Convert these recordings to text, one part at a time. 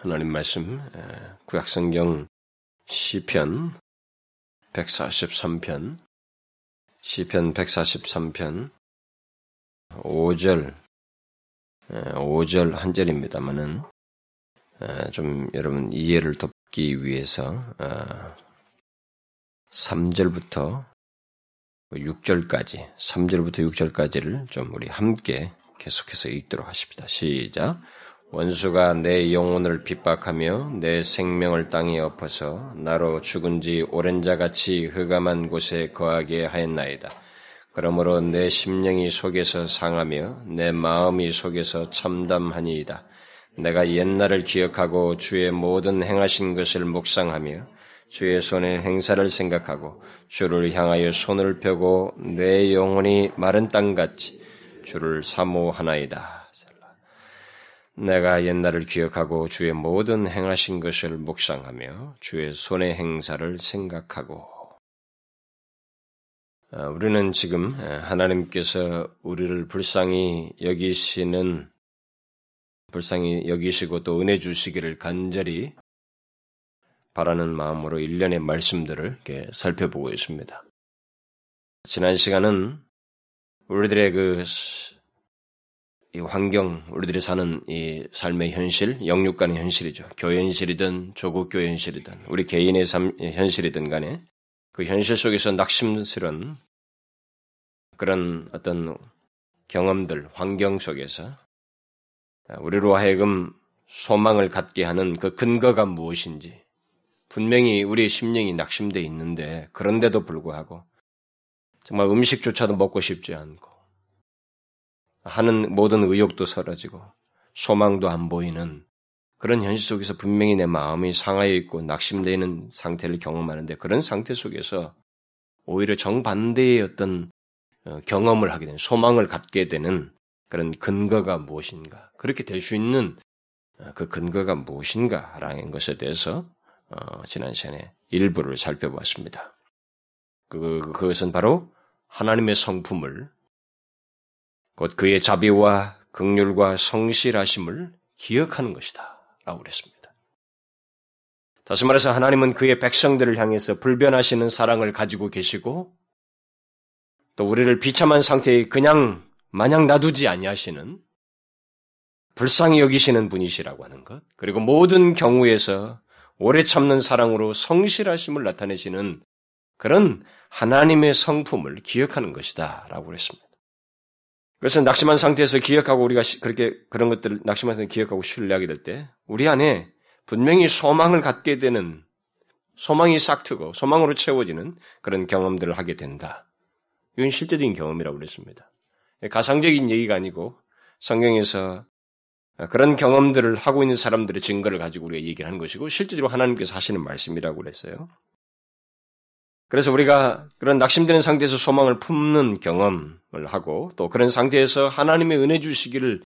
하나님 말씀 구약성경 시편 143편 시편 143편 5절 5절 한 절입니다만은 좀 여러분 이해를 돕기 위해서 3절부터 6절까지 3절부터 6절까지를 좀 우리 함께 계속해서 읽도록 하십니다. 시작. 원수가 내 영혼을 핍박하며 내 생명을 땅에 엎어서 나로 죽은 지 오랜 자같이 흑암한 곳에 거하게 하였나이다. 그러므로 내 심령이 속에서 상하며 내 마음이 속에서 참담하니이다. 내가 옛날을 기억하고 주의 모든 행하신 것을 묵상하며 주의 손의 행사를 생각하고 주를 향하여 손을 펴고 내 영혼이 마른 땅같이 주를 사모하나이다. 내가 옛날을 기억하고 주의 모든 행하신 것을 묵상하며 주의 손의 행사를 생각하고 아, 우리는 지금 하나님께서 우리를 불쌍히 여기시는 불쌍히 여기시고 또 은혜 주시기를 간절히 바라는 마음으로 일련의 말씀들을 이렇게 살펴보고 있습니다. 지난 시간은 우리들의 그 이 환경, 우리들이 사는 이 삶의 현실, 영육 간의 현실이죠. 교회 현실이든 조국 교회 현실이든 우리 개인의 삶 현실이든 간에 그 현실 속에서 낙심스런 그런 어떤 경험들, 환경 속에서 우리로 하여금 소망을 갖게 하는 그 근거가 무엇인지 분명히 우리의 심령이 낙심돼 있는데 그런데도 불구하고 정말 음식조차도 먹고 싶지 않고 하는 모든 의욕도 사라지고 소망도 안 보이는 그런 현실 속에서 분명히 내 마음이 상하여 있고 낙심되어 있는 상태를 경험하는데 그런 상태 속에서 오히려 정반대의 어떤 어, 경험을 하게 되는 소망을 갖게 되는 그런 근거가 무엇인가 그렇게 될 수 있는 어, 그 근거가 무엇인가라는 것에 대해서 어, 지난 시간에 일부를 살펴보았습니다. 그, 그것은 바로 하나님의 성품을 곧 그의 자비와 극률과 성실하심을 기억하는 것이다. 라고 그랬습니다. 다시 말해서 하나님은 그의 백성들을 향해서 불변하시는 사랑을 가지고 계시고 또 우리를 비참한 상태에 그냥 마냥 놔두지 아니하시는 불쌍히 여기시는 분이시라고 하는 것 그리고 모든 경우에서 오래 참는 사랑으로 성실하심을 나타내시는 그런 하나님의 성품을 기억하는 것이다 라고 그랬습니다. 그래서 낙심한 상태에서 기억하고 우리가 그렇게 그런 것들을 낙심한 상태에서 기억하고 신뢰하게 될 때 우리 안에 분명히 소망을 갖게 되는 소망이 싹트고 소망으로 채워지는 그런 경험들을 하게 된다. 이건 실제적인 경험이라고 그랬습니다. 가상적인 얘기가 아니고 성경에서 그런 경험들을 하고 있는 사람들의 증거를 가지고 우리가 얘기를 하는 것이고 실제로 하나님께서 하시는 말씀이라고 그랬어요. 그래서 우리가 그런 낙심되는 상태에서 소망을 품는 경험을 하고 또 그런 상태에서 하나님의 은혜 주시기를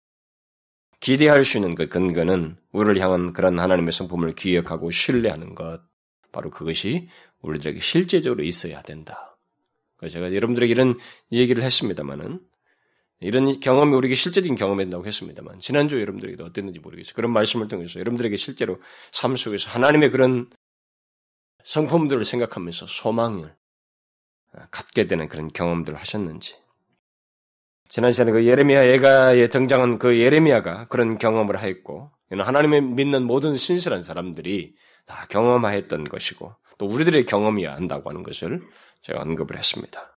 기대할 수 있는 그 근거는 우리를 향한 그런 하나님의 성품을 기억하고 신뢰하는 것. 바로 그것이 우리들에게 실제적으로 있어야 된다. 그래서 제가 여러분들에게 이런 얘기를 했습니다만은 이런 경험이 우리에게 실제적인 경험이 된다고 했습니다만 지난주 여러분들에게도 어땠는지 모르겠어요. 그런 말씀을 통해서 여러분들에게 실제로 삶 속에서 하나님의 그런 성품들을 생각하면서 소망을 갖게 되는 그런 경험들을 하셨는지. 지난 시간에 그 예레미야 예가에 등장한 그 예레미야가 그런 경험을 하였고, 하나님의 믿는 모든 신실한 사람들이 다 경험하였던 것이고, 또 우리들의 경험이야 한다고 하는 것을 제가 언급을 했습니다.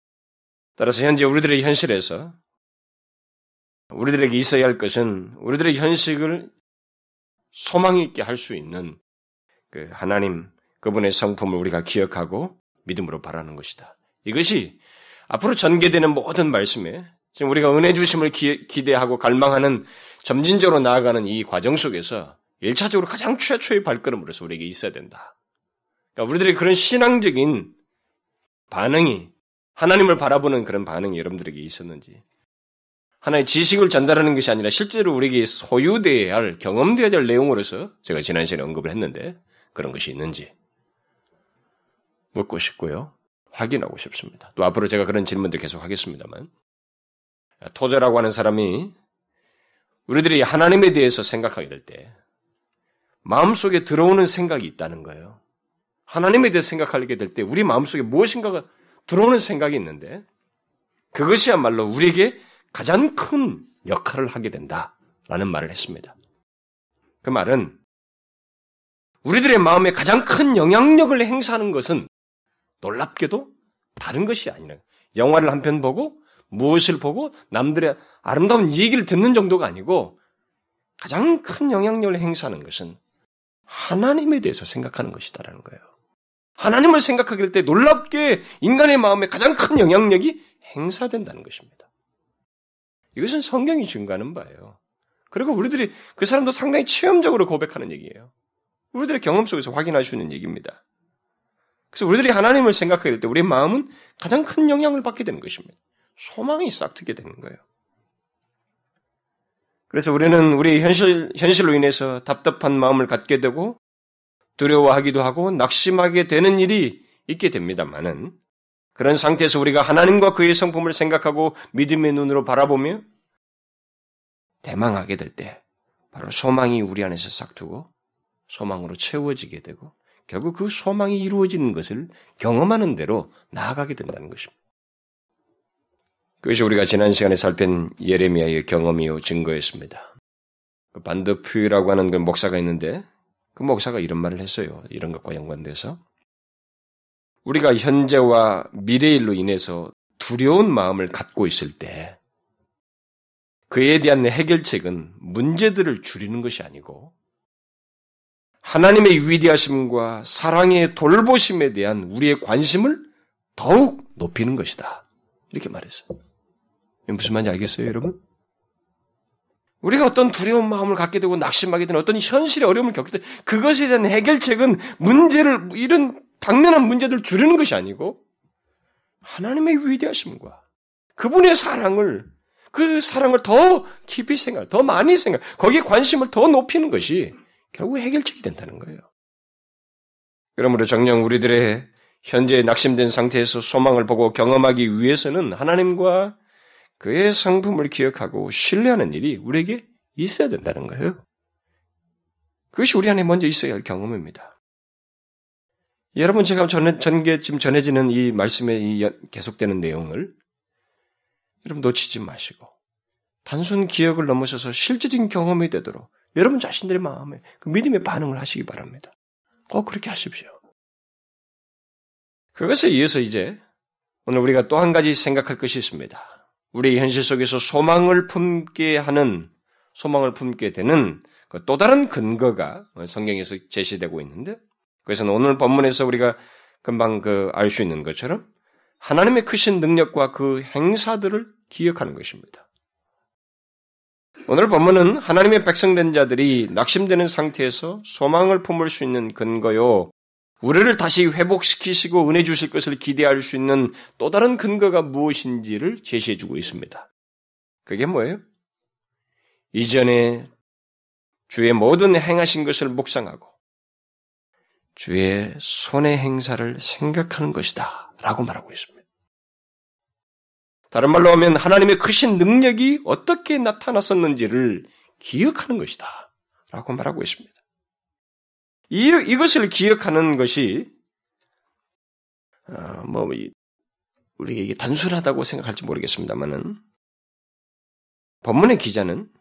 따라서 현재 우리들의 현실에서 우리들에게 있어야 할 것은 우리들의 현실을 소망 있게 할 수 있는 그 하나님 그분의 성품을 우리가 기억하고 믿음으로 바라는 것이다. 이것이 앞으로 전개되는 모든 말씀에 지금 우리가 은혜 주심을 기, 대하고 갈망하는 점진적으로 나아가는 이 과정 속에서 1차적으로 가장 최초의 발걸음으로서 우리에게 있어야 된다. 그러니까 우리들의 그런 신앙적인 반응이 하나님을 바라보는 그런 반응이 여러분들에게 있었는지 하나의 지식을 전달하는 것이 아니라 실제로 우리에게 소유되어야 할 경험되어야 할 내용으로서 제가 지난 시간에 언급을 했는데 그런 것이 있는지 묻고 싶고요. 확인하고 싶습니다. 또 앞으로 제가 그런 질문도 계속 하겠습니다만. 토저라고 하는 사람이 우리들이 하나님에 대해서 생각하게 될 때, 마음속에 들어오는 생각이 있다는 거예요. 하나님에 대해 생각하게 될 때 우리 마음속에 무엇인가가 들어오는 생각이 있는데 그것이야말로 우리에게 가장 큰 역할을 하게 된다라는 말을 했습니다. 그 말은 우리들의 마음에 가장 큰 영향력을 행사하는 것은 놀랍게도 다른 것이 아니라 영화를 한 편 보고 무엇을 보고 남들의 아름다운 얘기를 듣는 정도가 아니고 가장 큰 영향력을 행사하는 것은 하나님에 대해서 생각하는 것이다라는 거예요. 하나님을 생각하게 될 때 놀랍게 인간의 마음에 가장 큰 영향력이 행사된다는 것입니다. 이것은 성경이 증가하는 바예요. 그리고 우리들이 그 사람도 상당히 체험적으로 고백하는 얘기예요. 우리들의 경험 속에서 확인할 수 있는 얘기입니다. 그래서 우리들이 하나님을 생각하게 될 때 우리 마음은 가장 큰 영향을 받게 되는 것입니다. 소망이 싹트게 되는 거예요. 그래서 우리는 우리 현실, 현실로 인해서 답답한 마음을 갖게 되고 두려워하기도 하고 낙심하게 되는 일이 있게 됩니다만은 그런 상태에서 우리가 하나님과 그의 성품을 생각하고 믿음의 눈으로 바라보며 대망하게 될 때 바로 소망이 우리 안에서 싹트고 소망으로 채워지게 되고 결국 그 소망이 이루어지는 것을 경험하는 대로 나아가게 된다는 것입니다. 그것이 우리가 지난 시간에 살핀 예레미야의 경험이요 증거였습니다. 그 반드퓨라고 하는 그 목사가 있는데 그 목사가 이런 말을 했어요. 이런 것과 연관돼서 우리가 현재와 미래일로 인해서 두려운 마음을 갖고 있을 때 그에 대한 해결책은 문제들을 줄이는 것이 아니고 하나님의 위대하심과 사랑의 돌보심에 대한 우리의 관심을 더욱 높이는 것이다. 이렇게 말했어요. 무슨 말인지 알겠어요, 여러분? 우리가 어떤 두려운 마음을 갖게 되고 낙심하게 되는 어떤 현실의 어려움을 겪게 되는 그것에 대한 해결책은 문제를, 이런 당면한 문제들을 줄이는 것이 아니고 하나님의 위대하심과 그분의 사랑을 그 사랑을 더 깊이 생각, 더 많이 생각, 거기에 관심을 더 높이는 것이 결국 해결책이 된다는 거예요. 그러므로 정녕 우리들의 현재 낙심된 상태에서 소망을 보고 경험하기 위해서는 하나님과 그의 성품을 기억하고 신뢰하는 일이 우리에게 있어야 된다는 거예요. 그것이 우리 안에 먼저 있어야 할 경험입니다. 여러분 제가 전, 전개 지금 전해지는 이 말씀에 이 계속되는 내용을 여러분 놓치지 마시고 단순 기억을 넘어서서 실제적인 경험이 되도록 여러분 자신들의 마음에 그 믿음의 반응을 하시기 바랍니다. 꼭 그렇게 하십시오. 그것에 이어서 이제 오늘 우리가 또 한 가지 생각할 것이 있습니다. 우리 현실 속에서 소망을 품게 하는 소망을 품게 되는 그 또 다른 근거가 성경에서 제시되고 있는데 그래서 오늘 본문에서 우리가 금방 그 알 수 있는 것처럼 하나님의 크신 능력과 그 행사들을 기억하는 것입니다. 오늘 본문은 하나님의 백성된 자들이 낙심되는 상태에서 소망을 품을 수 있는 근거요. 우리를 다시 회복시키시고 은혜 주실 것을 기대할 수 있는 또 다른 근거가 무엇인지를 제시해 주고 있습니다. 그게 뭐예요? 이전에 주의 모든 행하신 것을 묵상하고 주의 손의 행사를 생각하는 것이다. 라고 말하고 있습니다. 다른 말로 하면 하나님의 크신 능력이 어떻게 나타났었는지를 기억하는 것이다. 라고 말하고 있습니다. 이, 이것을 기억하는 것이, 어, 뭐, 우리가 이게 단순하다고 생각할지 모르겠습니다만은, 본문의 기자는,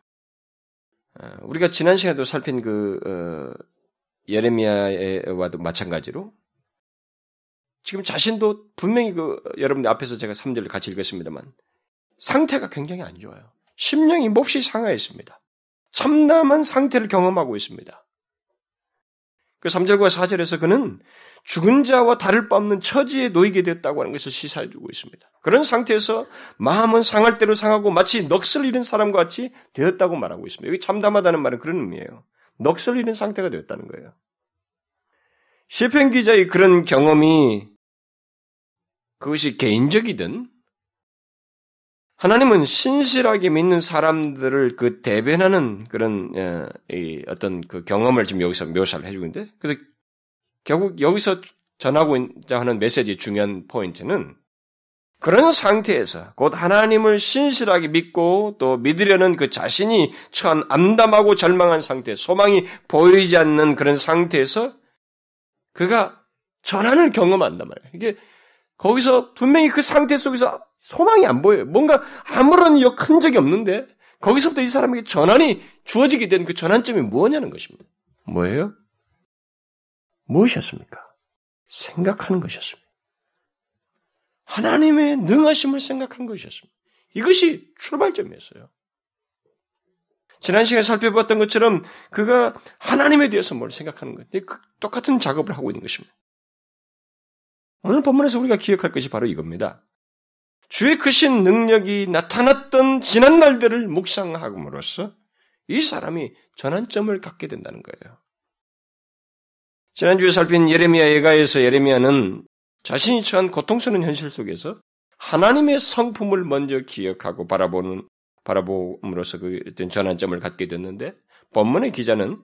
어, 우리가 지난 시간에도 살핀 그, 어, 예레미야와도 마찬가지로, 지금 자신도 분명히 그 여러분 앞에서 제가 3절을 같이 읽었습니다만 상태가 굉장히 안 좋아요. 심령이 몹시 상하였습니다. 참담한 상태를 경험하고 있습니다. 그 3절과 4절에서 그는 죽은 자와 다를 바 없는 처지에 놓이게 됐다고 하는 것을 시사해 주고 있습니다. 그런 상태에서 마음은 상할 대로 상하고 마치 넋을 잃은 사람과 같이 되었다고 말하고 있습니다. 여기 참담하다는 말은 그런 의미예요. 넋을 잃은 상태가 되었다는 거예요. 시편 기자의 그런 경험이 그것이 개인적이든 하나님은 신실하게 믿는 사람들을 그 대변하는 그런 어, 어떤 그 경험을 지금 여기서 묘사를 해주고 있는데 그래서 결국 여기서 전하고자 하는 메시지의 중요한 포인트는 그런 상태에서 곧 하나님을 신실하게 믿고 또 믿으려는 그 자신이 처한 암담하고 절망한 상태, 소망이 보이지 않는 그런 상태에서 그가 전환을 경험한단 말이에요. 이게 거기서 분명히 그 상태 속에서 소망이 안 보여요. 뭔가 아무런 큰 적이 없는데 거기서부터 이 사람에게 전환이 주어지게 된 그 전환점이 뭐냐는 것입니다. 뭐예요? 무엇이었습니까? 생각하는 것이었습니다. 하나님의 능하심을 생각한 것이었습니다. 이것이 출발점이었어요. 지난 시간에 살펴봤던 것처럼 그가 하나님에 대해서 뭘 생각하는 것, 그 똑같은 작업을 하고 있는 것입니다. 오늘 본문에서 우리가 기억할 것이 바로 이겁니다. 주의 크신 능력이 나타났던 지난 날들을 묵상함으로써 이 사람이 전환점을 갖게 된다는 거예요. 지난주에 살핀 예레미야 예가에서 예레미야는 자신이 처한 고통스러운 현실 속에서 하나님의 성품을 먼저 기억하고 바라보는 바라봄으로써 그 어떤 전환점을 갖게 됐는데 본문의 기자는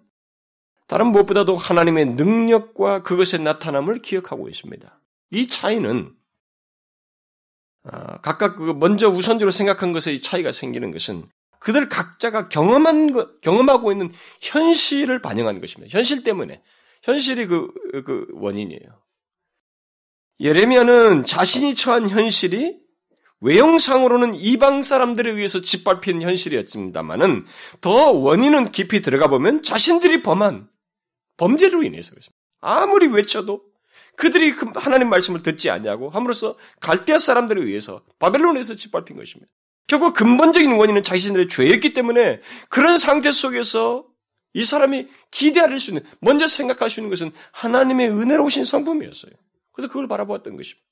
다른 무엇보다도 하나님의 능력과 그것의 나타남을 기억하고 있습니다. 이 차이는 어, 각각 그 먼저 우선적으로 생각한 것의 차이가 생기는 것은 그들 각자가 경험한 것, 경험하고 있는 현실을 반영하는 것입니다. 현실 때문에 현실이 그, 그 원인이에요. 예레미야는 자신이 처한 현실이 외형상으로는 이방 사람들에 의해서 짓밟힌 현실이었습니다만은 더 원인은 깊이 들어가 보면 자신들이 범한 범죄로 인해서 그렇습니다. 아무리 외쳐도 그들이 그 하나님 말씀을 듣지 않냐고 함으로써 갈대아 사람들에 의해서 바벨론에서 짓밟힌 것입니다. 결국 근본적인 원인은 자신들의 죄였기 때문에 그런 상태 속에서 이 사람이 기대할 수 있는 먼저 생각할 수 있는 것은 하나님의 은혜로우신 성품이었어요. 그래서 그걸 바라보았던 것입니다.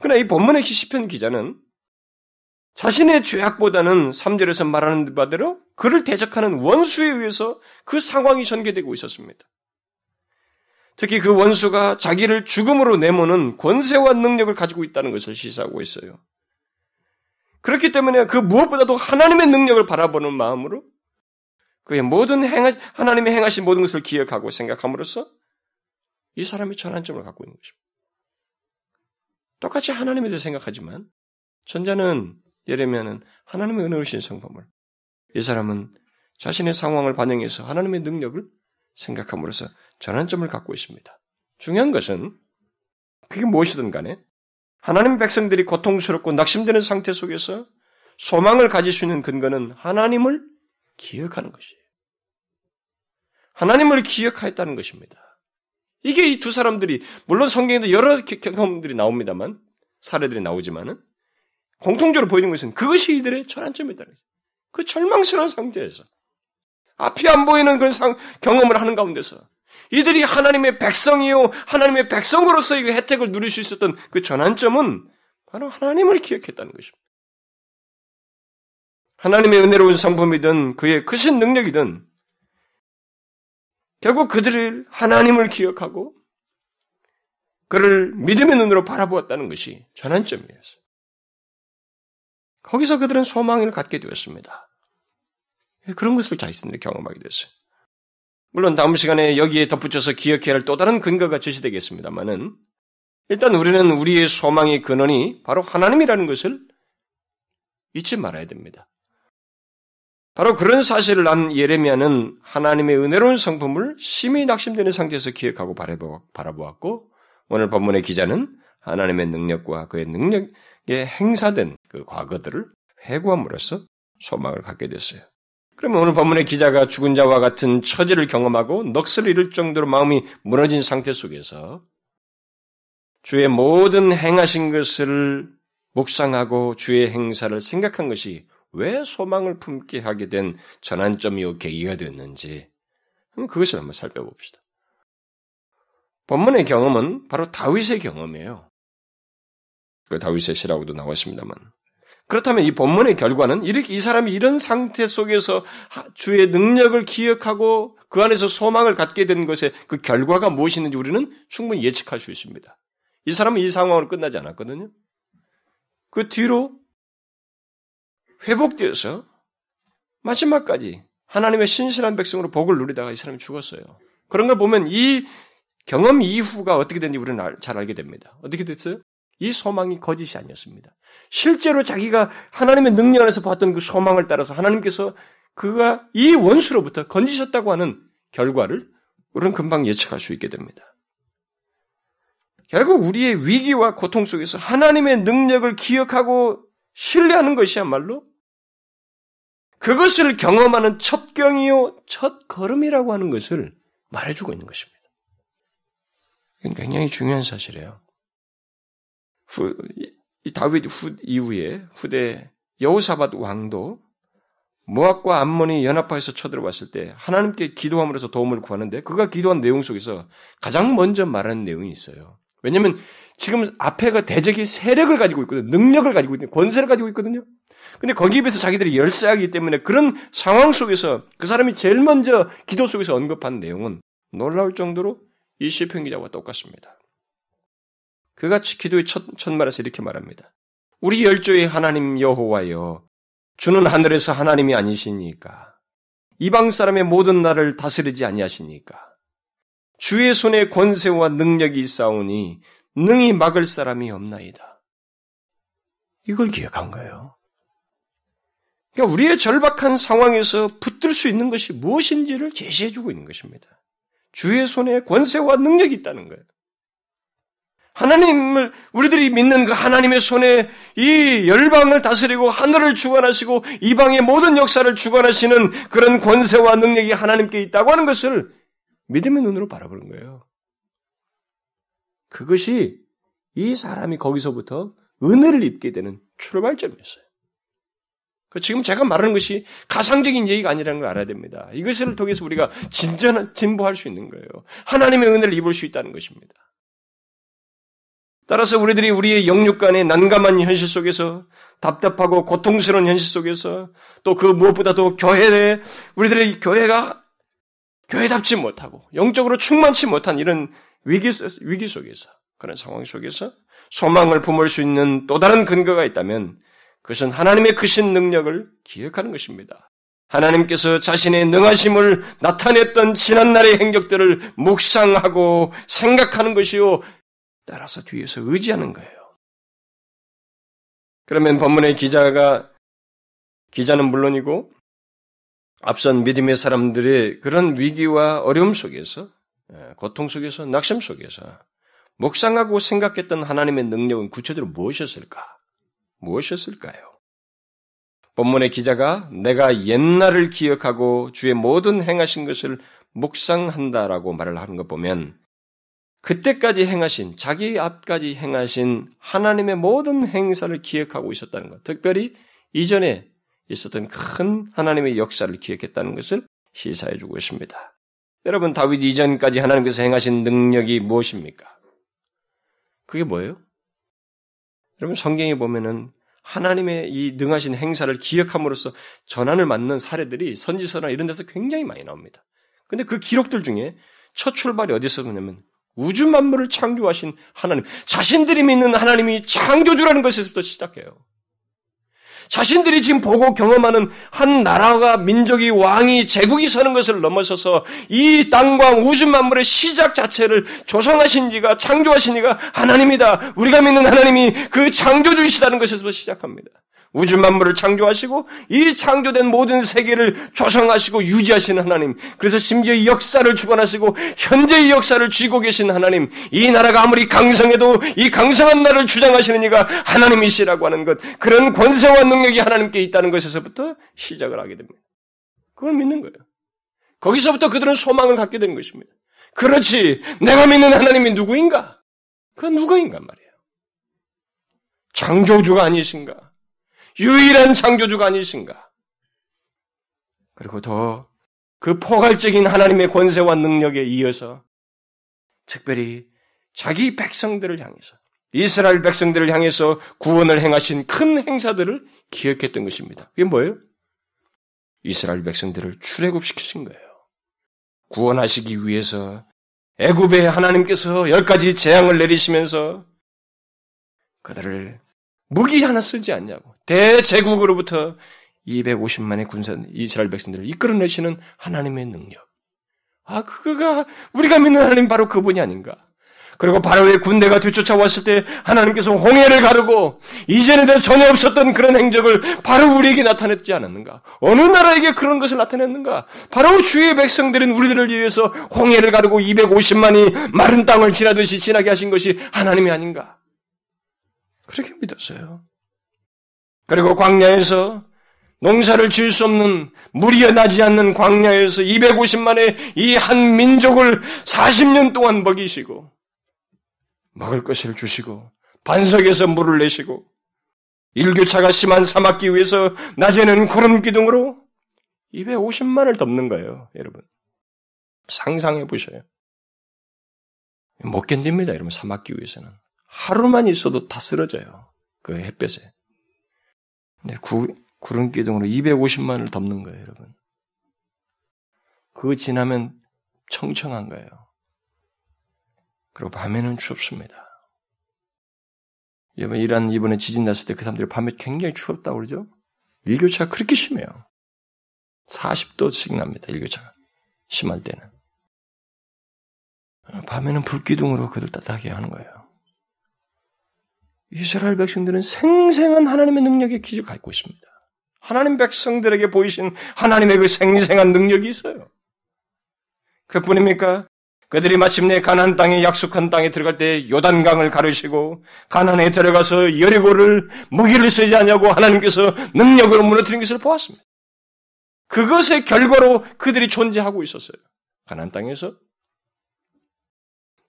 그러나 이 본문의 시편 기자는 자신의 죄악보다는 3절에서 말하는 바대로 그를 대적하는 원수에 의해서 그 상황이 전개되고 있었습니다. 특히 그 원수가 자기를 죽음으로 내모는 권세와 능력을 가지고 있다는 것을 시사하고 있어요. 그렇기 때문에 그 무엇보다도 하나님의 능력을 바라보는 마음으로 그의 모든 행하, 하나님의 행하신 모든 것을 기억하고 생각함으로써 이 사람이 전환점을 갖고 있는 것입니다. 똑같이 하나님에 대해 생각하지만 전자는 예레미야는 하나님의 은혜로우신 성품을 이 사람은 자신의 상황을 반영해서 하나님의 능력을 생각함으로써 전환점을 갖고 있습니다. 중요한 것은 그게 무엇이든 간에 하나님 백성들이 고통스럽고 낙심되는 상태 속에서 소망을 가질 수 있는 근거는 하나님을 기억하는 것이에요. 하나님을 기억하였다는 것입니다. 이게 이 두 사람들이 물론 성경에도 여러 경험들이 나옵니다만 사례들이 나오지만은 공통적으로 보이는 것은 그것이 이들의 전환점이다. 그 절망스러운 상태에서 앞이 안 보이는 그런 상, 경험을 하는 가운데서 이들이 하나님의 백성이요 하나님의 백성으로서 이 혜택을 누릴 수 있었던 그 전환점은 바로 하나님을 기억했다는 것입니다. 하나님의 은혜로운 성품이든 그의 크신 능력이든 결국 그들을 하나님을 기억하고 그를 믿음의 눈으로 바라보았다는 것이 전환점이었어요. 거기서 그들은 소망을 갖게 되었습니다. 그런 것을 자신들이 경험하게 됐어요. 물론 다음 시간에 여기에 덧붙여서 기억해야 할 또 다른 근거가 제시되겠습니다만은 일단 우리는 우리의 소망의 근원이 바로 하나님이라는 것을 잊지 말아야 됩니다. 바로 그런 사실을 안 예레미야는 하나님의 은혜로운 성품을 심히 낙심되는 상태에서 기억하고 바라보았고 오늘 본문의 기자는 하나님의 능력과 그의 능력에 행사된 그 과거들을 회고함으로써 소망을 갖게 됐어요. 그러면 오늘 본문의 기자가 죽은 자와 같은 처지를 경험하고 넋을 잃을 정도로 마음이 무너진 상태 속에서 주의 모든 행하신 것을 묵상하고 주의 행사를 생각한 것이 왜 소망을 품게 하게 된 전환점이요 계기가 되었는지 그것을 한번 살펴봅시다. 본문의 경험은 바로 다윗의 경험이에요. 그 다윗의 시라고도 나왔습니다만. 그렇다면 이 본문의 결과는 이렇게 이 사람이 이런 상태 속에서 주의 능력을 기억하고 그 안에서 소망을 갖게 된 것의 그 결과가 무엇이있는지 우리는 충분히 예측할 수 있습니다. 이 사람은 이 상황으로 끝나지 않았거든요. 그 뒤로 회복되어서 마지막까지 하나님의 신실한 백성으로 복을 누리다가 이 사람이 죽었어요. 그런 걸 보면 이 경험 이후가 어떻게 됐는지 우리는 잘 알게 됩니다. 어떻게 됐어요? 이 소망이 거짓이 아니었습니다. 실제로 자기가 하나님의 능력 안에서 봤던 그 소망을 따라서 하나님께서 그가 이 원수로부터 건지셨다고 하는 결과를 우리는 금방 예측할 수 있게 됩니다. 결국 우리의 위기와 고통 속에서 하나님의 능력을 기억하고 신뢰하는 것이야말로 그것을 경험하는 첩경이요, 첫 걸음이라고 하는 것을 말해주고 있는 것입니다. 굉장히 중요한 사실이에요. 후, 이 다윗 후, 이후에 후대 여호사밧 왕도 모압과 암몬이 연합하여서 쳐들어왔을 때 하나님께 기도함으로써 도움을 구하는데 그가 기도한 내용 속에서 가장 먼저 말하는 내용이 있어요. 왜냐하면 지금 앞에가 대적이 세력을 가지고 있거든요. 능력을 가지고 있거든요. 권세를 가지고 있거든요. 근데 거기에 비해서 자기들이 열세하기 때문에 그런 상황 속에서 그 사람이 제일 먼저 기도 속에서 언급한 내용은 놀라울 정도로 이 시편 기자와 똑같습니다. 그가 기도의 첫, 첫말에서 이렇게 말합니다. 우리 열조의 하나님 여호와여 주는 하늘에서 하나님이 아니시니까 이방 사람의 모든 나를 다스리지 아니하시니까 주의 손에 권세와 능력이 있사오니 능히 막을 사람이 없나이다. 이걸 기억한 거예요. 그러니까 우리의 절박한 상황에서 붙들 수 있는 것이 무엇인지를 제시해주고 있는 것입니다. 주의 손에 권세와 능력이 있다는 거예요. 하나님을 우리들이 믿는 그 하나님의 손에 이 열방을 다스리고 하늘을 주관하시고 이방의 모든 역사를 주관하시는 그런 권세와 능력이 하나님께 있다고 하는 것을 믿음의 눈으로 바라보는 거예요. 그것이 이 사람이 거기서부터 은혜를 입게 되는 출발점이었어요. 그 지금 제가 말하는 것이 가상적인 얘기가 아니라는 걸 알아야 됩니다. 이것을 통해서 우리가 진전한 진보할 수 있는 거예요. 하나님의 은혜를 입을 수 있다는 것입니다. 따라서 우리들이 우리의 영육 간의 난감한 현실 속에서 답답하고 고통스러운 현실 속에서 또 그 무엇보다도 교회에 우리들의 교회가 교회답지 못하고 영적으로 충만치 못한 이런 위기, 위기 속에서 그런 상황 속에서 소망을 품을 수 있는 또 다른 근거가 있다면 그것은 하나님의 크신 능력을 기억하는 것입니다. 하나님께서 자신의 능하심을 나타냈던 지난날의 행적들을 묵상하고 생각하는 것이요. 따라서 뒤에서 의지하는 거예요. 그러면 본문의 기자가 기자는 물론이고 앞선 믿음의 사람들의 그런 위기와 어려움 속에서 예, 고통 속에서 낙심 속에서 묵상하고 생각했던 하나님의 능력은 구체적으로 무엇이었을까? 무엇이었을까요? 본문의 기자가 내가 옛날을 기억하고 주의 모든 행하신 것을 묵상한다라고 말을 하는 것 보면 그때까지 행하신 자기 앞까지 행하신 하나님의 모든 행사를 기억하고 있었다는 것. 특별히 이전에 있었던 큰 하나님의 역사를 기억했다는 것을 시사해 주고 있습니다. 여러분 다윗 이전까지 하나님께서 행하신 능력이 무엇입니까? 그게 뭐예요? 여러분 성경에 보면은 하나님의 이 능하신 행사를 기억함으로써 전환을 맞는 사례들이 선지서나 이런 데서 굉장히 많이 나옵니다. 근데 그 기록들 중에 첫 출발이 어디서 오냐면 우주 만물을 창조하신 하나님, 자신들이 믿는 하나님이 창조주라는 것에서부터 시작해요. 자신들이 지금 보고 경험하는 한 나라가 민족이 왕이 제국이 서는 것을 넘어서서 이 땅과 우주 만물의 시작 자체를 조성하신 지가 창조하신 이가 하나님이다. 우리가 믿는 하나님이 그 창조주이시다는 것에서 시작합니다. 우주 만물을 창조하시고 이 창조된 모든 세계를 조성하시고 유지하시는 하나님. 그래서 심지어 이 역사를 주관하시고 현재의 역사를 쥐고 계신 하나님. 이 나라가 아무리 강성해도 이 강성한 나라를 주장하시는 이가 하나님이시라고 하는 것. 그런 권세와 능력이 하나님께 있다는 것에서부터 시작을 하게 됩니다. 그걸 믿는 거예요. 거기서부터 그들은 소망을 갖게 되는 것입니다. 그렇지. 내가 믿는 하나님이 누구인가? 그 누구인가 말이에요. 창조주가 아니신가? 유일한 창조주가 아니신가? 그리고 더 그 포괄적인 하나님의 권세와 능력에 이어서 특별히 자기 백성들을 향해서 이스라엘 백성들을 향해서 구원을 행하신 큰 행사들을 기억했던 것입니다. 그게 뭐예요? 이스라엘 백성들을 출애굽시키신 거예요. 구원하시기 위해서 애굽에 하나님께서 열 가지 재앙을 내리시면서 그들을 무기 하나 쓰지 않냐고. 대제국으로부터 250만의 군사 이스라엘 백성들을 이끌어내시는 하나님의 능력. 아, 그거가 우리가 믿는 하나님 바로 그분이 아닌가. 그리고 바로의 군대가 뒤쫓아왔을 때 하나님께서 홍해를 가르고 이전에는 전혀 없었던 그런 행적을 바로 우리에게 나타냈지 않았는가? 어느 나라에게 그런 것을 나타냈는가? 바로 주의 백성들은 우리들을 위해서 홍해를 가르고 250만이 마른 땅을 지나듯이 지나게 하신 것이 하나님이 아닌가? 그렇게 믿었어요. 그리고 광야에서 농사를 지을 수 없는 물이 나지 않는 광야에서 250만의 이 한 민족을 40년 동안 먹이시고 먹을 것을 주시고 반석에서 물을 내시고 일교차가 심한 사막기 위해서 낮에는 구름 기둥으로 250만을 덮는 거예요, 여러분. 상상해 보셔요. 못 견딥니다, 여러분, 사막기 위해서는. 하루만 있어도 다 쓰러져요. 그 햇볕에. 근데 구, 구름 기둥으로 250만을 덮는 거예요, 여러분. 그거 지나면 청청한 거예요. 그리고 밤에는 춥습니다. 여러분, 이란 이번에 지진 났을 때 그 사람들이 밤에 굉장히 추웠다고 그러죠? 일교차가 그렇게 심해요. 40도씩 납니다, 일교차가. 심할 때는. 밤에는 불기둥으로 그들 따뜻하게 하는 거예요. 이스라엘 백성들은 생생한 하나님의 능력에 기적 갖고 있습니다. 하나님 백성들에게 보이신 하나님의 그 생생한 능력이 있어요. 그뿐입니까? 그들이 마침내 가나안 땅에 약속한 땅에 들어갈 때 요단강을 가르시고 가나안에 들어가서 여리고를 무기를 쓰지 않냐고 하나님께서 능력으로 무너뜨린 것을 보았습니다. 그것의 결과로 그들이 존재하고 있었어요. 가나안 땅에서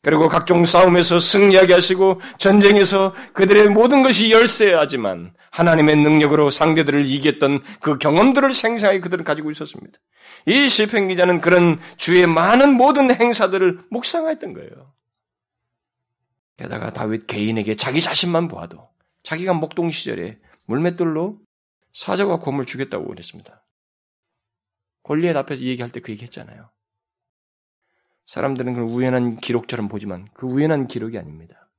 그리고 각종 싸움에서 승리하게 하시고 전쟁에서 그들의 모든 것이 열세하지만 하나님의 능력으로 상대들을 이겼던 그 경험들을 생생하게 그들은 가지고 있었습니다. 이 시편 기자는 그런 주의 많은 모든 행사들을 묵상했던 거예요. 게다가 다윗 개인에게 자기 자신만 보아도 자기가 목동 시절에 물맷돌로 사자와 곰을 죽였다고 그랬습니다. 골리앗 앞에서 얘기할 때 그 얘기했잖아요. 사람들은 그걸 우연한 기록처럼 보지만 그 우연한 기록이 아닙니다.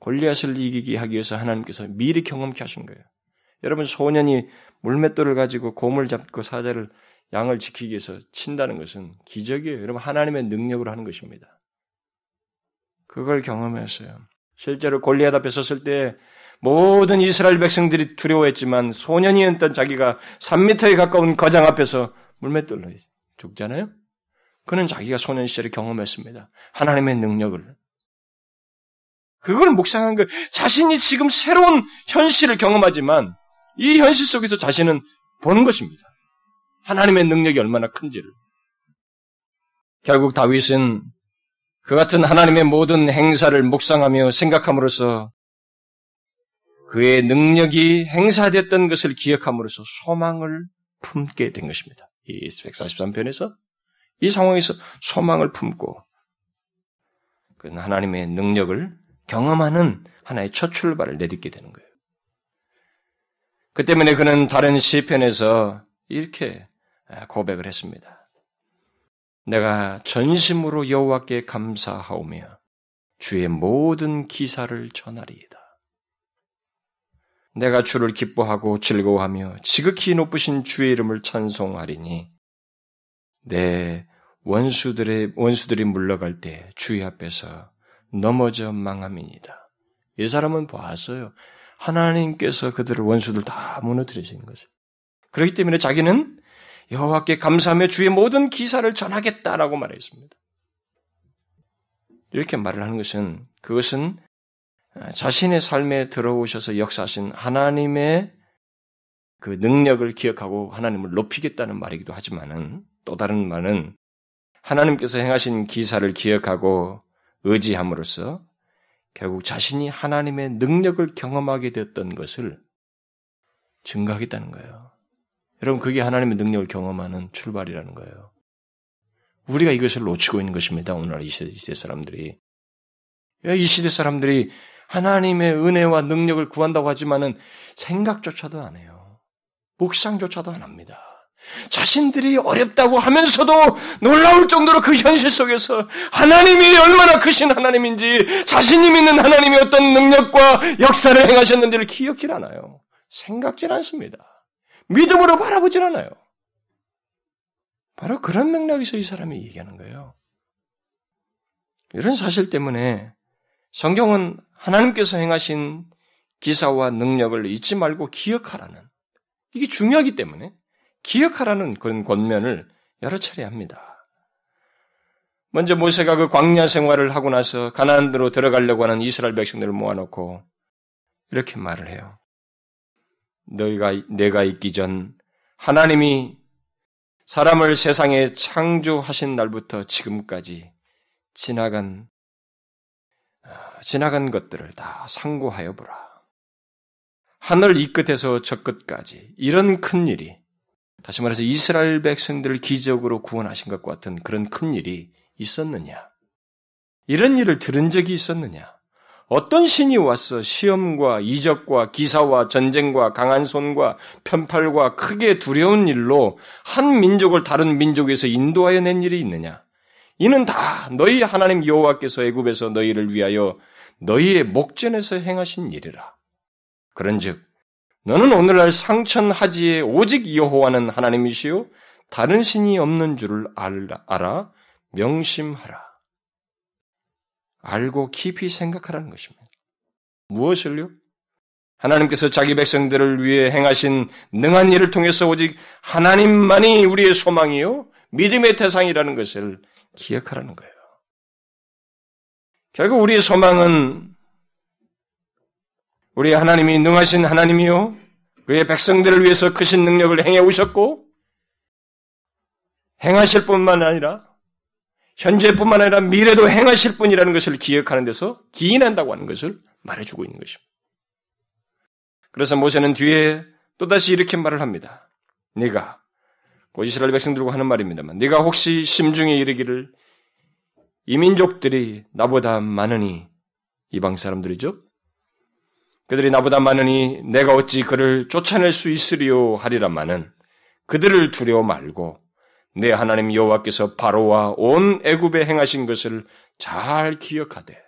골리앗을 이기게 하기 위해서 하나님께서 미리 경험케 하신 거예요. 여러분 소년이 물맷돌을 가지고 곰을 잡고 사자를 양을 지키기 위해서 친다는 것은 기적이에요. 여러분 하나님의 능력으로 하는 것입니다. 그걸 경험했어요. 실제로 골리앗 앞에 섰을 때 모든 이스라엘 백성들이 두려워했지만 소년이었던 자기가 3미터에 가까운 거장 앞에서 물맷돌로 죽잖아요. 그는 자기가 소년 시절에 경험했습니다. 하나님의 능력을. 그걸 묵상한 거, 자신이 지금 새로운 현실을 경험하지만 이 현실 속에서 자신은 보는 것입니다. 하나님의 능력이 얼마나 큰지를. 결국 다윗은 그 같은 하나님의 모든 행사를 묵상하며 생각함으로써 그의 능력이 행사됐던 것을 기억함으로써 소망을 품게 된 것입니다. 이 143편에서 이 상황에서 소망을 품고 그 하나님의 능력을 경험하는 하나의 첫 출발을 내딛게 되는 거예요. 그 때문에 그는 다른 시편에서 이렇게 고백을 했습니다. 내가 전심으로 여호와께 감사하오며 주의 모든 기사를 전하리이다. 내가 주를 기뻐하고 즐거워하며 지극히 높으신 주의 이름을 찬송하리니 내 원수들의 원수들이 물러갈 때 주의 앞에서 넘어져 망함이니다. 이 사람은 보았어요. 하나님께서 그들을 원수들 다 무너뜨리신 것을. 그렇기 때문에 자기는 여호와께 감사하며 주의 모든 기사를 전하겠다라고 말했습니다. 이렇게 말을 하는 것은 그것은 자신의 삶에 들어오셔서 역사하신 하나님의 그 능력을 기억하고 하나님을 높이겠다는 말이기도 하지만은 또 다른 말은 하나님께서 행하신 기사를 기억하고 의지함으로써 결국 자신이 하나님의 능력을 경험하게 되었던 것을 증가하겠다는 거예요. 여러분, 그게 하나님의 능력을 경험하는 출발이라는 거예요. 우리가 이것을 놓치고 있는 것입니다. 오늘날 이 시대, 이 시대 사람들이. 이 시대 사람들이 하나님의 은혜와 능력을 구한다고 하지만은 생각조차도 안 해요. 묵상조차도 안 합니다. 자신들이 어렵다고 하면서도 놀라울 정도로 그 현실 속에서 하나님이 얼마나 크신 하나님인지 자신이 믿는 하나님이 어떤 능력과 역사를 행하셨는지를 기억질 않아요. 생각질 않습니다. 믿음으로 바라보질 않아요. 바로 그런 맥락에서 이 사람이 얘기하는 거예요. 이런 사실 때문에 성경은 하나님께서 행하신 기사와 능력을 잊지 말고 기억하라는 이게 중요하기 때문에 기억하라는 그런 권면을 여러 차례 합니다. 먼저 모세가 그 광야 생활을 하고 나서 가나안으로 들어가려고 하는 이스라엘 백성들을 모아놓고 이렇게 말을 해요. 너희가 내가 있기 전 하나님이 사람을 세상에 창조하신 날부터 지금까지 지나간 아, 지나간 것들을 다 상고하여 보라. 하늘 이 끝에서 저 끝까지 이런 큰 일이 다시 말해서 이스라엘 백성들을 기적으로 구원하신 것 같은 그런 큰 일이 있었느냐? 이런 일을 들은 적이 있었느냐? 어떤 신이 와서 시험과 이적과 기사와 전쟁과 강한 손과 편팔과 크게 두려운 일로 한 민족을 다른 민족에서 인도하여 낸 일이 있느냐? 이는 다 너희 하나님 여호와께서 애굽에서 너희를 위하여 너희의 목전에서 행하신 일이라. 그런즉 너는 오늘날 상천 하지에 오직 여호와는 하나님이시요 다른 신이 없는 줄을 알아, 알아 명심하라. 알고 깊이 생각하라는 것입니다. 무엇을요? 하나님께서 자기 백성들을 위해 행하신 능한 일을 통해서 오직 하나님만이 우리의 소망이요 믿음의 대상이라는 것을 기억하라는 거예요. 결국 우리의 소망은 우리 하나님이 능하신 하나님이요 그의 백성들을 위해서 크신 능력을 행해 오셨고 행하실 뿐만 아니라 현재뿐만 아니라 미래도 행하실 분이라는 것을 기억하는 데서 기인한다고 하는 것을 말해주고 있는 것입니다. 그래서 모세는 뒤에 또다시 이렇게 말을 합니다. 네가 곧 이스라엘 백성들과 하는 말입니다만 네가 혹시 심중에 이르기를 이민족들이 나보다 많으니 이방 사람들이죠. 그들이 나보다 많으니 내가 어찌 그를 쫓아낼 수 있으리요 하리라마는 그들을 두려워 말고 내 하나님 여호와께서 바로와 온 애굽에 행하신 것을 잘 기억하되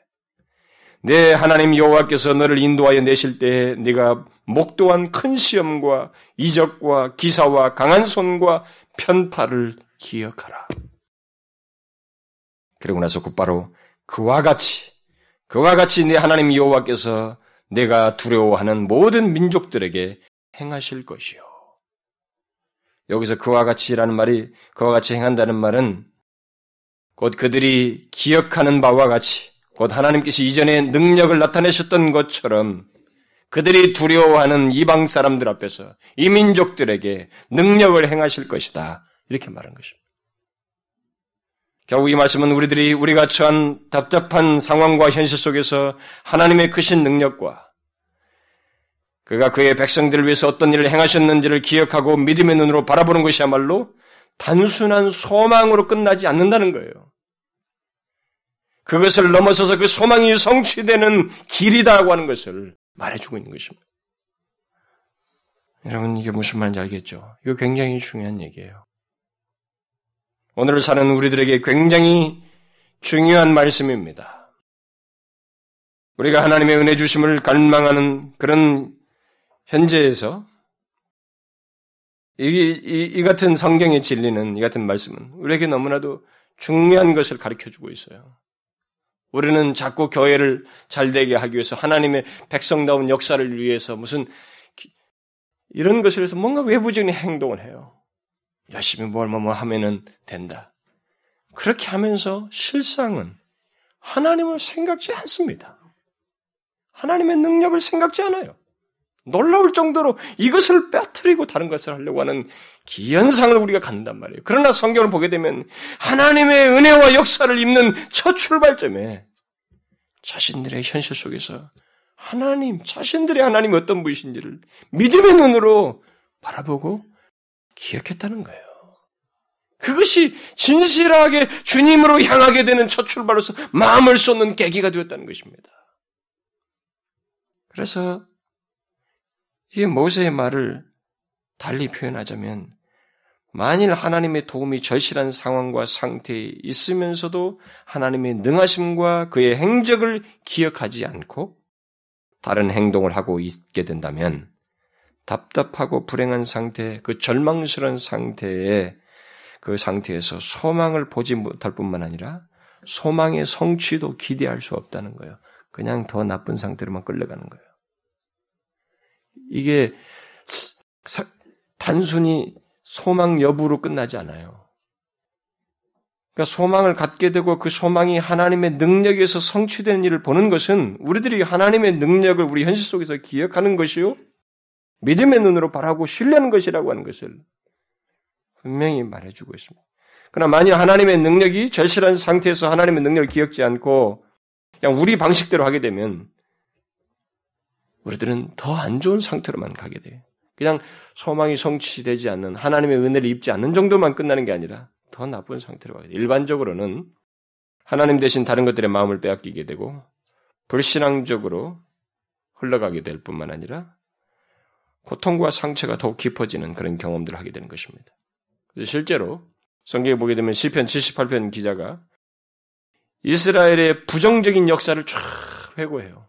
내 하나님 여호와께서 너를 인도하여 내실 때에 네가 목도한 큰 시험과 이적과 기사와 강한 손과 편파를 기억하라. 그러고 나서 곧바로 그와 같이 그와 같이 내 하나님 여호와께서 내가 두려워하는 모든 민족들에게 행하실 것이요. 여기서 그와 같이라는 말이 그와 같이 행한다는 말은 곧 그들이 기억하는 바와 같이 곧 하나님께서 이전에 능력을 나타내셨던 것처럼 그들이 두려워하는 이방 사람들 앞에서 이민족들에게 능력을 행하실 것이다. 이렇게 말한 것입니다. 결국 이 말씀은 우리들이 우리가 처한 답답한 상황과 현실 속에서 하나님의 크신 능력과 그가 그의 백성들을 위해서 어떤 일을 행하셨는지를 기억하고 믿음의 눈으로 바라보는 것이야말로 단순한 소망으로 끝나지 않는다는 거예요. 그것을 넘어서서 그 소망이 성취되는 길이다고 하는 것을 말해주고 있는 것입니다. 여러분, 이게 무슨 말인지 알겠죠? 이거 굉장히 중요한 얘기예요. 오늘을 사는 우리들에게 굉장히 중요한 말씀입니다. 우리가 하나님의 은혜 주심을 갈망하는 그런 현재에서 이, 이, 이 같은 성경의 진리는, 이 같은 말씀은 우리에게 너무나도 중요한 것을 가르쳐 주고 있어요. 우리는 자꾸 교회를 잘 되게 하기 위해서 하나님의 백성다운 역사를 위해서 무슨 이런 것을 위해서 뭔가 외부적인 행동을 해요. 열심히 뭘뭐 하면은 된다. 그렇게 하면서 실상은 하나님을 생각지 않습니다. 하나님의 능력을 생각지 않아요. 놀라울 정도로 이것을 빼뜨리고 다른 것을 하려고 하는 기현상을 우리가 갖는단 말이에요. 그러나 성경을 보게 되면 하나님의 은혜와 역사를 입는 첫 출발점에 자신들의 현실 속에서 하나님, 자신들의 하나님이 어떤 분이신지를 믿음의 눈으로 바라보고 기억했다는 거예요. 그것이 진실하게 주님으로 향하게 되는 첫 출발로서 마음을 쏟는 계기가 되었다는 것입니다. 그래서 이게 모세의 말을 달리 표현하자면 만일 하나님의 도움이 절실한 상황과 상태에 있으면서도 하나님의 능하심과 그의 행적을 기억하지 않고 다른 행동을 하고 있게 된다면 답답하고 불행한 상태, 그 절망스러운 상태에 그 상태에서 소망을 보지 못할 뿐만 아니라 소망의 성취도 기대할 수 없다는 거예요. 그냥 더 나쁜 상태로만 끌려가는 거예요. 이게 단순히 소망 여부로 끝나지 않아요. 그러니까 소망을 갖게 되고 그 소망이 하나님의 능력에서 성취되는 일을 보는 것은 우리들이 하나님의 능력을 우리 현실 속에서 기억하는 것이요. 믿음의 눈으로 바라고 신뢰하는 것이라고 하는 것을 분명히 말해주고 있습니다. 그러나 만약 하나님의 능력이 절실한 상태에서 하나님의 능력을 기억지 않고 그냥 우리 방식대로 하게 되면 우리들은 더 안 좋은 상태로만 가게 돼요. 그냥 소망이 성취되지 않는 하나님의 은혜를 입지 않는 정도만 끝나는 게 아니라 더 나쁜 상태로 가게 돼요. 일반적으로는 하나님 대신 다른 것들의 마음을 빼앗기게 되고 불신앙적으로 흘러가게 될 뿐만 아니라 고통과 상처가 더욱 깊어지는 그런 경험들을 하게 되는 것입니다. 실제로 성경에 보게 되면 시편 78편 기자가 이스라엘의 부정적인 역사를 쫙 회고해요.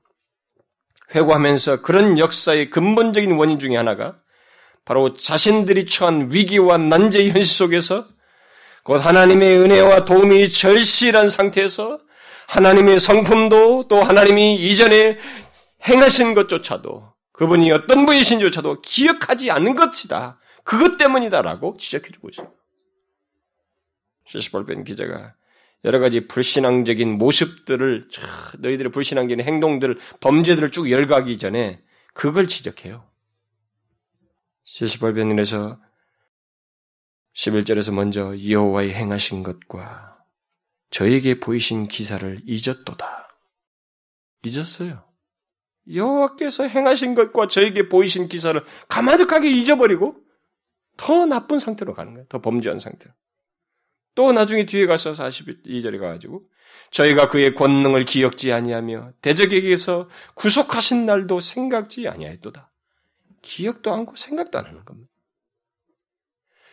회고하면서 그런 역사의 근본적인 원인 중에 하나가 바로 자신들이 처한 위기와 난제의 현실 속에서 곧 하나님의 은혜와 도움이 절실한 상태에서 하나님의 성품도 또 하나님이 이전에 행하신 것조차도 그분이 어떤 분이신지조차도 기억하지 않는 것이다. 그것 때문이다라고 지적해주고 있어요. 78편 기자가 여러 가지 불신앙적인 모습들을 너희들의 불신앙적인 행동들, 범죄들을 쭉 열거하기 전에 그걸 지적해요. 78편에서 11절에서 먼저 여호와의 행하신 것과 저에게 보이신 기사를 잊었도다. 잊었어요. 여호와께서 행하신 것과 저에게 보이신 기사를 가마득하게 잊어버리고 더 나쁜 상태로 가는 거예요. 더 범죄한 상태로. 또 나중에 뒤에 가서 42절에 가가지고 저희가 그의 권능을 기억지 아니하며 대적에게서 구속하신 날도 생각지 아니하였도다. 기억도 않고 생각도 안 하는 겁니다.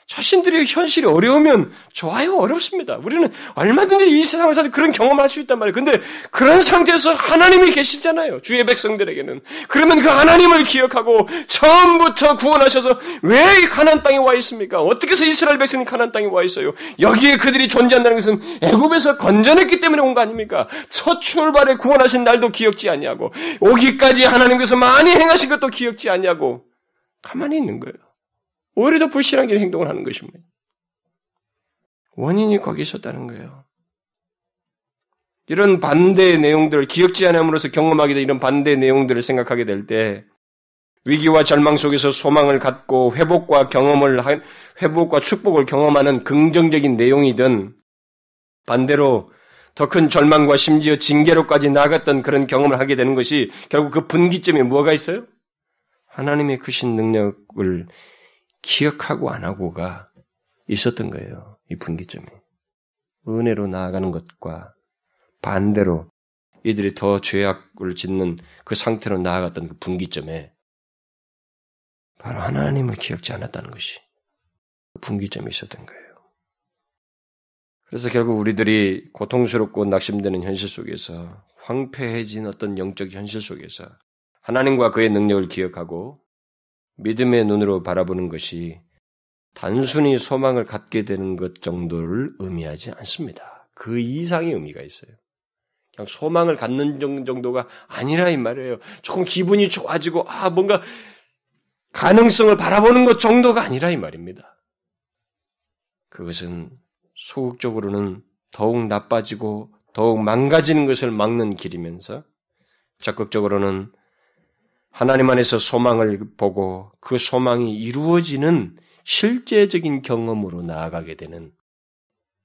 자신들의 현실이 어려우면 좋아요, 어렵습니다. 우리는 얼마든지 이 세상을 사는 그런 경험을 할 수 있단 말이에요. 근데 그런 상태에서 하나님이 계시잖아요. 주의 백성들에게는. 그러면 그 하나님을 기억하고 처음부터 구원하셔서 왜 가난 땅에 와 있습니까? 어떻게 해서 이스라엘 백성이 가난 땅에 와 있어요? 여기에 그들이 존재한다는 것은 애굽에서 건전했기 때문에 온 거 아닙니까? 첫 출발에 구원하신 날도 기억지 아니하고 오기까지 하나님께서 많이 행하신 것도 기억지 아니하고 가만히 있는 거예요. 오히려 더 불신앙적인 행동을 하는 것입니다. 원인이 거기 있었다는 거예요. 이런 반대의 내용들을 기억지 않음으로써 경험하게 된 이런 반대의 내용들을 생각하게 될 때 위기와 절망 속에서 소망을 갖고 회복과 경험을 회복과 축복을 경험하는 긍정적인 내용이든 반대로 더 큰 절망과 심지어 징계로까지 나갔던 그런 경험을 하게 되는 것이 결국 그 분기점에 뭐가 있어요? 하나님의 크신 능력을 기억하고 안 하고가 있었던 거예요. 이 분기점이. 은혜로 나아가는 것과 반대로 이들이 더 죄악을 짓는 그 상태로 나아갔던 그 분기점에 바로 하나님을 기억지 않았다는 것이 분기점이 있었던 거예요. 그래서 결국 우리들이 고통스럽고 낙심되는 현실 속에서 황폐해진 어떤 영적 현실 속에서 하나님과 그의 능력을 기억하고 믿음의 눈으로 바라보는 것이 단순히 소망을 갖게 되는 것 정도를 의미하지 않습니다. 그 이상의 의미가 있어요. 그냥 소망을 갖는 정도가 아니라 이 말이에요. 조금 기분이 좋아지고 아 뭔가 가능성을 바라보는 것 정도가 아니라 이 말입니다. 그것은 소극적으로는 더욱 나빠지고 더욱 망가지는 것을 막는 길이면서 적극적으로는 하나님 안에서 소망을 보고 그 소망이 이루어지는 실제적인 경험으로 나아가게 되는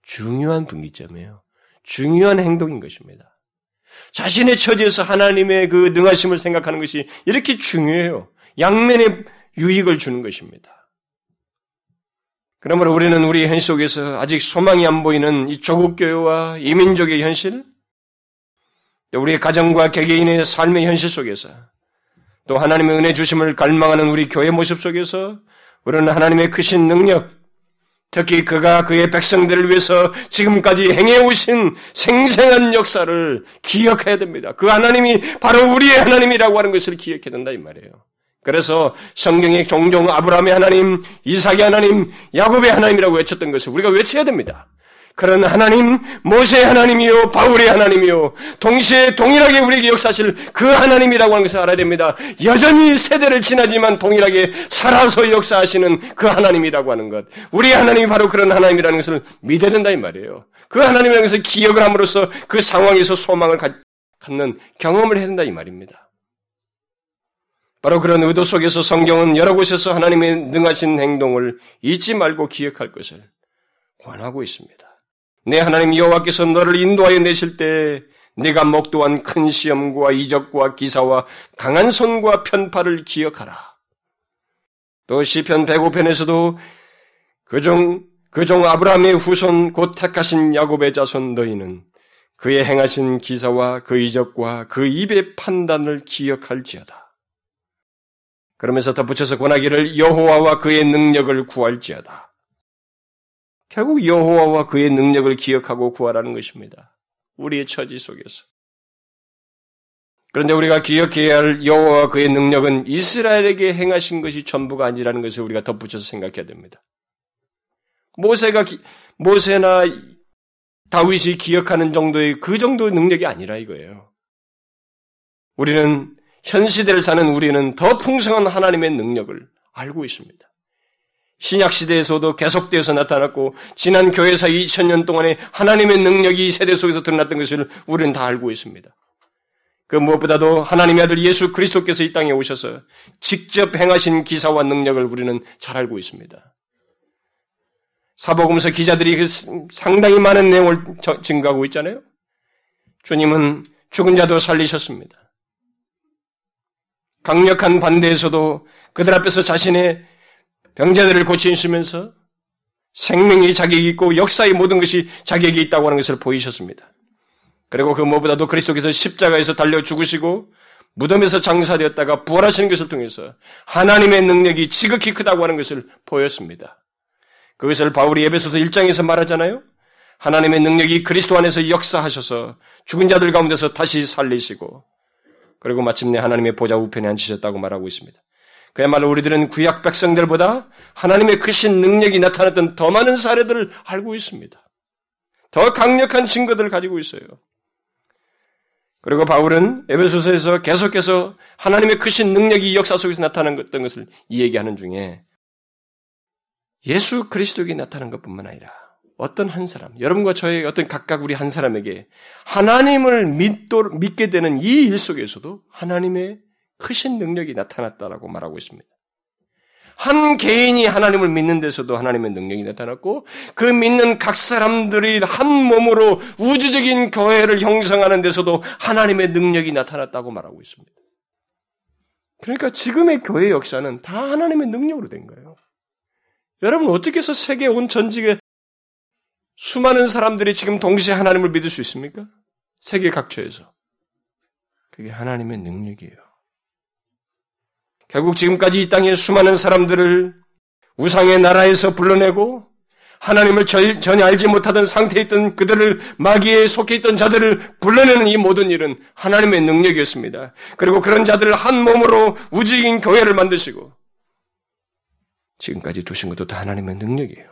중요한 분기점이에요. 중요한 행동인 것입니다. 자신의 처지에서 하나님의 그 능하심을 생각하는 것이 이렇게 중요해요. 양면의 유익을 주는 것입니다. 그러므로 우리는 우리 현실 속에서 아직 소망이 안 보이는 이 조국교회와 이민족의 현실, 우리의 가정과 개개인의 삶의 현실 속에서 또 하나님의 은혜 주심을 갈망하는 우리 교회 모습 속에서 우리는 하나님의 크신 능력, 특히 그가 그의 백성들을 위해서 지금까지 행해 오신 생생한 역사를 기억해야 됩니다. 그 하나님이 바로 우리의 하나님이라고 하는 것을 기억해야 된다 이 말이에요. 그래서 성경에 종종 아브라함의 하나님, 이삭의 하나님, 야곱의 하나님이라고 외쳤던 것을 우리가 외쳐야 됩니다. 그런 하나님, 모세 하나님이요, 바울의 하나님이요, 동시에 동일하게 우리에게 역사하실 그 하나님이라고 하는 것을 알아야 됩니다. 여전히 세대를 지나지만 동일하게 살아서 역사하시는 그 하나님이라고 하는 것. 우리 하나님이 바로 그런 하나님이라는 것을 믿어야 된다 이 말이에요. 그 하나님이라는 것을 기억을 함으로써 그 상황에서 소망을 갖는 경험을 해야 된다 이 말입니다. 바로 그런 의도 속에서 성경은 여러 곳에서 하나님의 능하신 행동을 잊지 말고 기억할 것을 권하고 있습니다. 내 하나님 여호와께서 너를 인도하여 내실 때 네가 목도한 큰 시험과 이적과 기사와 강한 손과 편파를 기억하라. 또 시편 105편에서도 그종 그종 아브라함의 후손 곧 택하신 야곱의 자손 너희는 그의 행하신 기사와 그 이적과 그 입의 판단을 기억할지어다. 그러면서 덧붙여서 권하기를 여호와와 그의 능력을 구할지어다. 결국 여호와와 그의 능력을 기억하고 구하라는 것입니다. 우리의 처지 속에서. 그런데 우리가 기억해야 할 여호와와 그의 능력은 이스라엘에게 행하신 것이 전부가 아니라는 것을 우리가 덧붙여서 생각해야 됩니다. 모세가 모세나 다윗이 기억하는 정도의 그 정도의 능력이 아니라 이거예요. 우리는 현 시대를 사는 우리는 더 풍성한 하나님의 능력을 알고 있습니다. 신약 시대에서도 계속되어서 나타났고 지난 교회사 2000년 동안에 하나님의 능력이 세대 속에서 드러났던 것을 우리는 다 알고 있습니다. 그 무엇보다도 하나님의 아들 예수 그리스도께서 이 땅에 오셔서 직접 행하신 기사와 능력을 우리는 잘 알고 있습니다. 사복음서 기자들이 그 상당히 많은 내용을 증가하고 있잖아요. 주님은 죽은 자도 살리셨습니다. 강력한 반대에서도 그들 앞에서 자신의 병자들을 고치시면서 생명이 자격이 있고 역사의 모든 것이 자격이 있다고 하는 것을 보이셨습니다. 그리고 그 무엇보다도 그리스도께서 십자가에서 달려 죽으시고 무덤에서 장사되었다가 부활하시는 것을 통해서 하나님의 능력이 지극히 크다고 하는 것을 보였습니다. 그것을 바울이 에베소서 1장에서 말하잖아요. 하나님의 능력이 그리스도 안에서 역사하셔서 죽은 자들 가운데서 다시 살리시고 그리고 마침내 하나님의 보좌 우편에 앉히셨다고 말하고 있습니다. 그야말로 우리들은 구약 백성들보다 하나님의 크신 능력이 나타났던 더 많은 사례들을 알고 있습니다. 더 강력한 증거들을 가지고 있어요. 그리고 바울은 에베소서에서 계속해서 하나님의 크신 능력이 역사 속에서 나타난 것을 이야기하는 중에 예수 그리스도에게 나타난 것뿐만 아니라 어떤 한 사람, 여러분과 저의 어떤 각각 우리 한 사람에게 하나님을 믿도, 믿게 되는 이 일 속에서도 하나님의 크신 능력이 나타났다라고 말하고 있습니다. 한 개인이 하나님을 믿는 데서도 하나님의 능력이 나타났고 그 믿는 각 사람들이 한 몸으로 우주적인 교회를 형성하는 데서도 하나님의 능력이 나타났다고 말하고 있습니다. 그러니까 지금의 교회 역사는 다 하나님의 능력으로 된 거예요. 여러분 어떻게 해서 세계 온 전직에 수많은 사람들이 지금 동시에 하나님을 믿을 수 있습니까? 세계 각처에서. 그게 하나님의 능력이에요. 결국 지금까지 이 땅에 수많은 사람들을 우상의 나라에서 불러내고 하나님을 전혀 알지 못하던 상태에 있던 그들을 마귀에 속해 있던 자들을 불러내는 이 모든 일은 하나님의 능력이었습니다. 그리고 그런 자들을 한 몸으로 우주인 교회를 만드시고 지금까지 두신 것도 다 하나님의 능력이에요.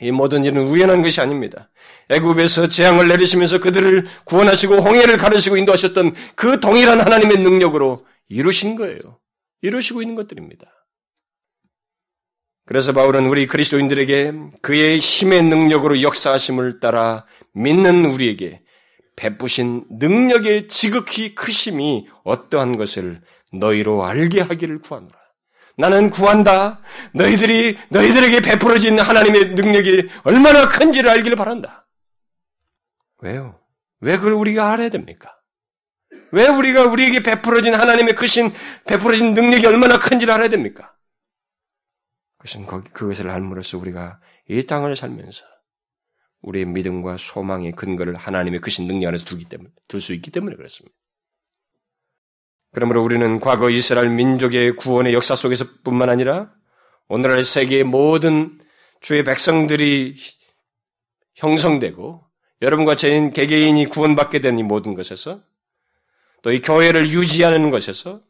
이 모든 일은 우연한 것이 아닙니다. 애굽에서 재앙을 내리시면서 그들을 구원하시고 홍해를 가르시고 인도하셨던 그 동일한 하나님의 능력으로 이루신 거예요. 이루시고 있는 것들입니다. 그래서 바울은 우리 그리스도인들에게 그의 힘의 능력으로 역사하심을 따라 믿는 우리에게 베푸신 능력의 지극히 크심이 어떠한 것을 너희로 알게 하기를 구하노라. 나는 구한다. 너희들이 너희들에게 베풀어진 하나님의 능력이 얼마나 큰지를 알기를 바란다. 왜요? 왜 그걸 우리가 알아야 됩니까? 왜 우리가 우리에게 베풀어진 하나님의 크신 베풀어진 능력이 얼마나 큰지를 알아야 됩니까? 그것은 그것을 알므로써 우리가 이 땅을 살면서 우리의 믿음과 소망의 근거를 하나님의 크신 능력 안에서 두기 때문에 둘 수 있기 때문에 그렇습니다. 그러므로 우리는 과거 이스라엘 민족의 구원의 역사 속에서뿐만 아니라 오늘날 세계의 모든 주의 백성들이 형성되고 여러분과 제 개개인이 구원받게 된 이 모든 것에서 또 이 교회를 유지하는 것에서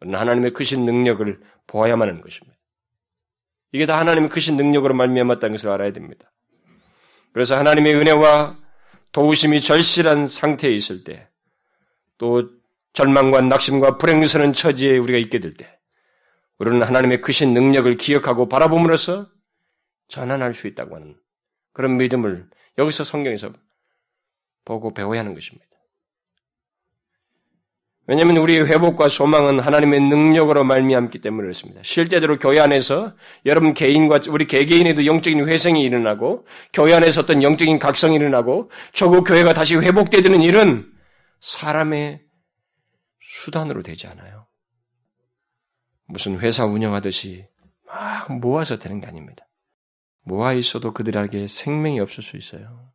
하나님의 크신 능력을 보아야만 하는 것입니다. 이게 다 하나님의 크신 능력으로 말미암았다는 것을 알아야 됩니다. 그래서 하나님의 은혜와 도우심이 절실한 상태에 있을 때, 또 절망과 낙심과 불행스러운 처지에 우리가 있게 될 때, 우리는 하나님의 크신 능력을 기억하고 바라봄으로써 전환할 수 있다고 하는 그런 믿음을 여기서 성경에서 보고 배워야 하는 것입니다. 왜냐하면 우리의 회복과 소망은 하나님의 능력으로 말미암기 때문에 그렇습니다. 실제로 교회 안에서 여러분 개인과 우리 개개인에도 영적인 회생이 일어나고 교회 안에서 어떤 영적인 각성이 일어나고 조국 교회가 다시 회복되는 일은 사람의 수단으로 되지 않아요. 무슨 회사 운영하듯이 막 모아서 되는 게 아닙니다. 모아 있어도 그들에게 생명이 없을 수 있어요.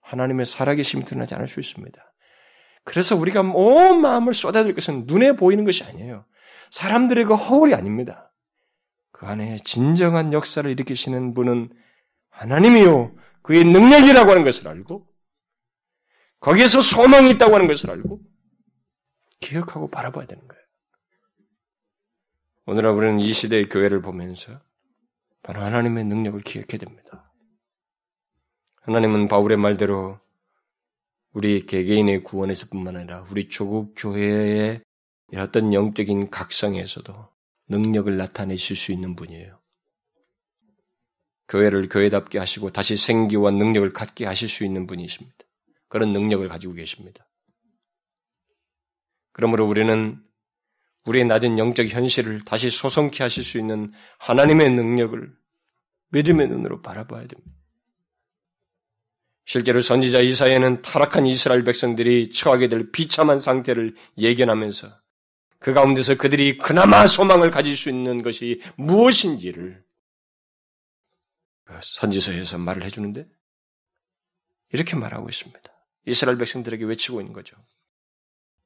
하나님의 살아계심이 드러나지 않을 수 있습니다. 그래서 우리가 온 마음을 쏟아들 것은 눈에 보이는 것이 아니에요. 사람들의 그 허울이 아닙니다. 그 안에 진정한 역사를 일으키시는 분은 하나님이요. 그의 능력이라고 하는 것을 알고, 거기에서 소망이 있다고 하는 것을 알고, 기억하고 바라봐야 되는 거예요. 오늘날 우리는 이 시대의 교회를 보면서 바로 하나님의 능력을 기억해야 됩니다. 하나님은 바울의 말대로 우리 개개인의 구원에서뿐만 아니라 우리 조국 교회의 어떤 영적인 각성에서도 능력을 나타내실 수 있는 분이에요. 교회를 교회답게 하시고 다시 생기와 능력을 갖게 하실 수 있는 분이십니다. 그런 능력을 가지고 계십니다. 그러므로 우리는 우리의 낮은 영적 현실을 다시 소성케 하실 수 있는 하나님의 능력을 믿음의 눈으로 바라봐야 됩니다. 실제로 선지자 이사야는 타락한 이스라엘 백성들이 처하게 될 비참한 상태를 예견하면서 그 가운데서 그들이 그나마 소망을 가질 수 있는 것이 무엇인지를 선지서에서 말을 해주는데 이렇게 말하고 있습니다. 이스라엘 백성들에게 외치고 있는 거죠.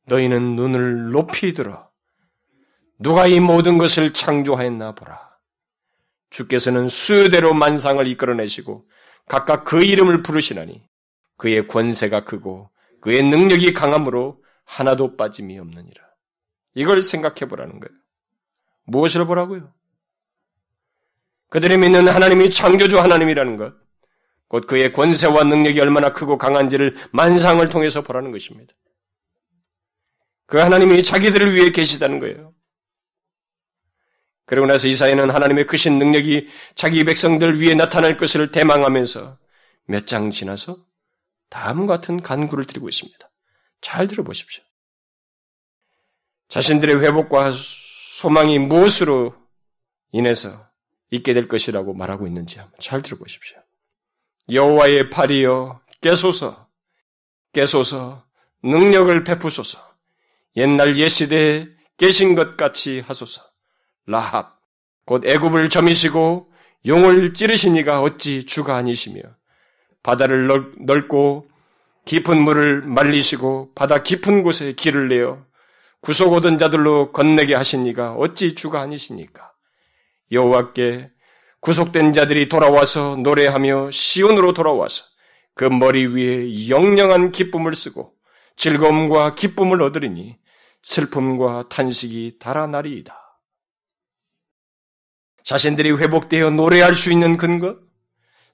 너희는 눈을 높이 들어 누가 이 모든 것을 창조하였나 보라. 주께서는 수대로 만상을 이끌어내시고 각각 그 이름을 부르시나니 그의 권세가 크고 그의 능력이 강함으로 하나도 빠짐이 없느니라. 이걸 생각해 보라는 거예요. 무엇을 보라고요? 그들이 믿는 하나님이 창조주 하나님이라는 것, 곧 그의 권세와 능력이 얼마나 크고 강한지를 만상을 통해서 보라는 것입니다. 그 하나님이 자기들을 위해 계시다는 거예요. 그리고 나서 이사야는 하나님의 크신 능력이 자기 백성들 위에 나타날 것을 대망하면서 몇 장 지나서 다음 같은 간구를 드리고 있습니다. 잘 들어보십시오. 자신들의 회복과 소망이 무엇으로 인해서 있게 될 것이라고 말하고 있는지 한번 잘 들어보십시오. 여호와의 팔이여 깨소서 깨소서 능력을 베푸소서 옛날 옛시대에 계신 것 같이 하소서 라합 곧 애굽을 점이시고 용을 찌르시니가 어찌 주가 아니시며 바다를 넓고 깊은 물을 말리시고 바다 깊은 곳에 길을 내어 구속 얻은 자들로 건네게 하시니가 어찌 주가 아니시니까 여호와께 구속된 자들이 돌아와서 노래하며 시온으로 돌아와서 그 머리 위에 영영한 기쁨을 쓰고 즐거움과 기쁨을 얻으리니 슬픔과 탄식이 달아나리이다. 자신들이 회복되어 노래할 수 있는 근거,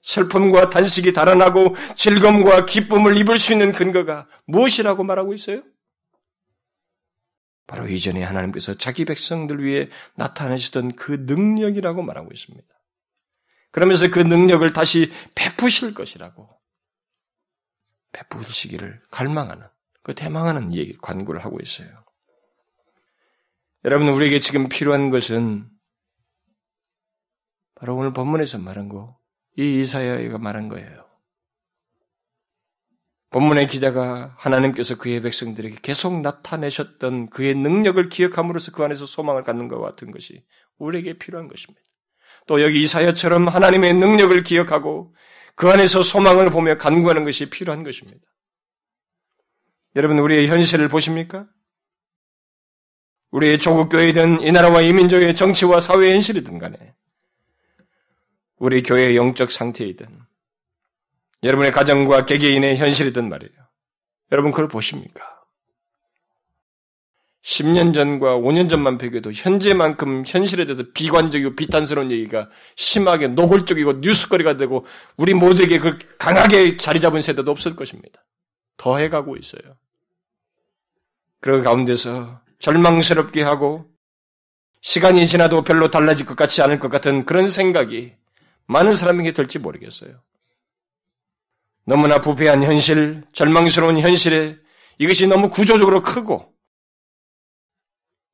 슬픔과 단식이 달아나고 즐거움과 기쁨을 입을 수 있는 근거가 무엇이라고 말하고 있어요? 바로 이전에 하나님께서 자기 백성들 위해 나타내시던 그 능력이라고 말하고 있습니다. 그러면서 그 능력을 다시 베푸실 것이라고 베푸시기를 갈망하는 그 대망하는 얘기 관구를 하고 있어요. 여러분 우리에게 지금 필요한 것은 바로 오늘 본문에서 말한 거, 이 이사야가 말한 거예요. 본문의 기자가 하나님께서 그의 백성들에게 계속 나타내셨던 그의 능력을 기억함으로써 그 안에서 소망을 갖는 것과 같은 것이 우리에게 필요한 것입니다. 또 여기 이사야처럼 하나님의 능력을 기억하고 그 안에서 소망을 보며 간구하는 것이 필요한 것입니다. 여러분, 우리의 현실을 보십니까? 우리의 조국 교회든 이 나라와 이 민족의 정치와 사회 현실이든 간에 우리 교회의 영적 상태이든 여러분의 가정과 개개인의 현실이든 말이에요. 여러분 그걸 보십니까? 10년 전과 5년 전만 비교해도 현재만큼 현실에 대해서 비관적이고 비탄스러운 얘기가 심하게 노골적이고 뉴스거리가 되고 우리 모두에게 그 강하게 자리 잡은 세대도 없을 것입니다. 더해가고 있어요. 그 가운데서 절망스럽게 하고 시간이 지나도 별로 달라질 것 같지 않을 것 같은 그런 생각이 많은 사람에게 들지 모르겠어요. 너무나 부패한 현실, 절망스러운 현실에 이것이 너무 구조적으로 크고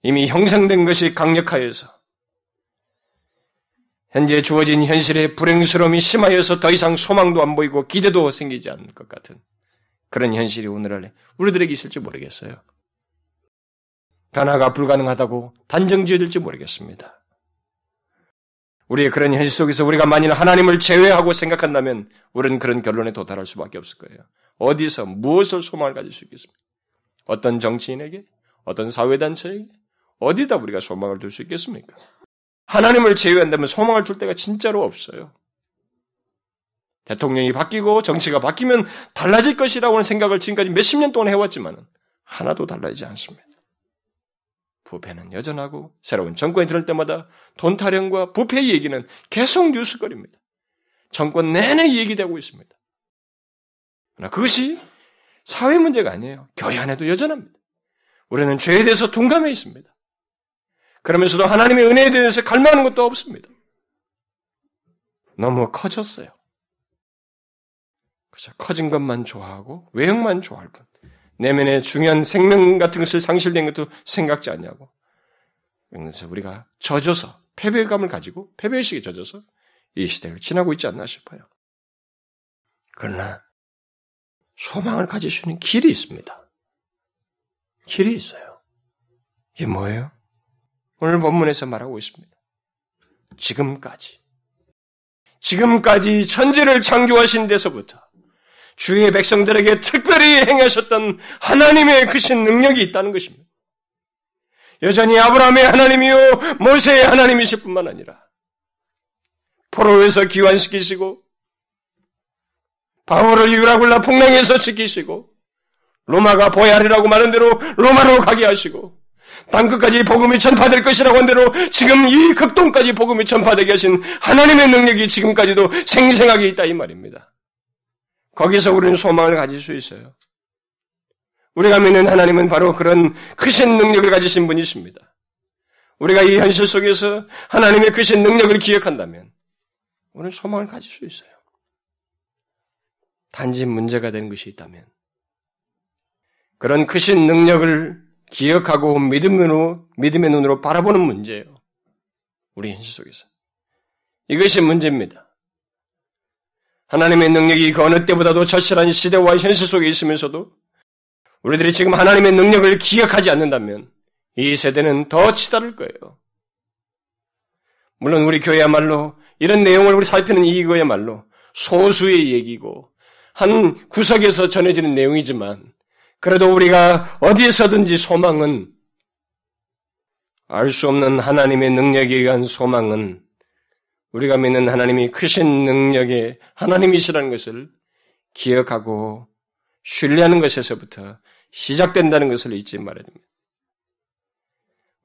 이미 형성된 것이 강력하여서 현재 주어진 현실의 불행스러움이 심하여서 더 이상 소망도 안 보이고 기대도 생기지 않을 것 같은 그런 현실이 오늘날 우리들에게 있을지 모르겠어요. 변화가 불가능하다고 단정 지어질지 모르겠습니다. 우리의 그런 현실 속에서 우리가 만일 하나님을 제외하고 생각한다면 우리는 그런 결론에 도달할 수밖에 없을 거예요. 어디서 무엇을 소망을 가질 수 있겠습니까? 어떤 정치인에게? 어떤 사회단체에게? 어디다 우리가 소망을 둘 수 있겠습니까? 하나님을 제외한다면 소망을 둘 데가 진짜로 없어요. 대통령이 바뀌고 정치가 바뀌면 달라질 것이라고 하는 생각을 지금까지 몇십 년 동안 해왔지만 하나도 달라지지 않습니다. 부패는 여전하고 새로운 정권이 들을 때마다 돈 타령과 부패 얘기는 계속 뉴스거리입니다. 정권 내내 얘기되고 있습니다. 그러나 그것이 사회 문제가 아니에요. 교회 안에도 여전합니다. 우리는 죄에 대해서 둔감해 있습니다. 그러면서도 하나님의 은혜에 대해서 갈망하는 것도 없습니다. 너무 커졌어요. 그죠 커진 것만 좋아하고 외형만 좋아할 뿐. 내면의 중요한 생명 같은 것을 상실된 것도 생각지 않냐고. 그래서 우리가 젖어서 패배감을 가지고 패배의식에 젖어서 이 시대를 지나고 있지 않나 싶어요. 그러나 소망을 가질 수 있는 길이 있습니다. 길이 있어요. 이게 뭐예요? 오늘 본문에서 말하고 있습니다. 지금까지. 지금까지 천지를 창조하신 데서부터 주의 백성들에게 특별히 행하셨던 하나님의 크신 능력이 있다는 것입니다. 여전히 아브라함의 하나님이요 모세의 하나님이실 뿐만 아니라 포로에서 기환시키시고 바울을 유라굴라 풍랑에서 지키시고 로마가 보야리라고 말한 대로 로마로 가게 하시고 땅 끝까지 복음이 전파될 것이라고 한 대로 지금 이 극동까지 복음이 전파되게 하신 하나님의 능력이 지금까지도 생생하게 있다 이 말입니다. 거기서 우리는 소망을 가질 수 있어요. 우리가 믿는 하나님은 바로 그런 크신 능력을 가지신 분이십니다. 우리가 이 현실 속에서 하나님의 크신 능력을 기억한다면 우리는 소망을 가질 수 있어요. 단지 문제가 되는 것이 있다면 그런 크신 능력을 기억하고 믿음으로 믿음의 눈으로 바라보는 문제예요. 우리 현실 속에서 이것이 문제입니다. 하나님의 능력이 그 어느 때보다도 절실한 시대와 현실 속에 있으면서도 우리들이 지금 하나님의 능력을 기억하지 않는다면 이 세대는 더 치달을 거예요. 물론 우리 교회야말로 이런 내용을 우리 살피는 이거야말로 소수의 얘기고 한 구석에서 전해지는 내용이지만 그래도 우리가 어디에서든지 소망은 알 수 없는 하나님의 능력에 의한 소망은 우리가 믿는 하나님이 크신 능력의 하나님이시라는 것을 기억하고 신뢰하는 것에서부터 시작된다는 것을 잊지 말아야 됩니다.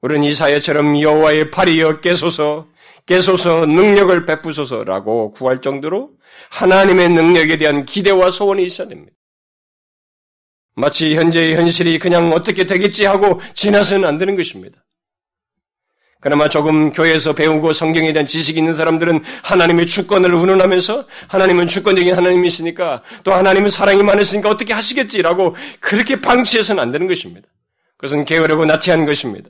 우리는 이사야처럼 여호와의 팔이여 깨소서 깨소서 능력을 베푸소서라고 구할 정도로 하나님의 능력에 대한 기대와 소원이 있어야 됩니다. 마치 현재의 현실이 그냥 어떻게 되겠지 하고 지나서는 안 되는 것입니다. 그나마 조금 교회에서 배우고 성경에 대한 지식이 있는 사람들은 하나님의 주권을 운운하면서 하나님은 주권적인 하나님이시니까 또 하나님은 사랑이 많으시니까 어떻게 하시겠지라고 그렇게 방치해서는 안 되는 것입니다. 그것은 게으르고 나태한 것입니다.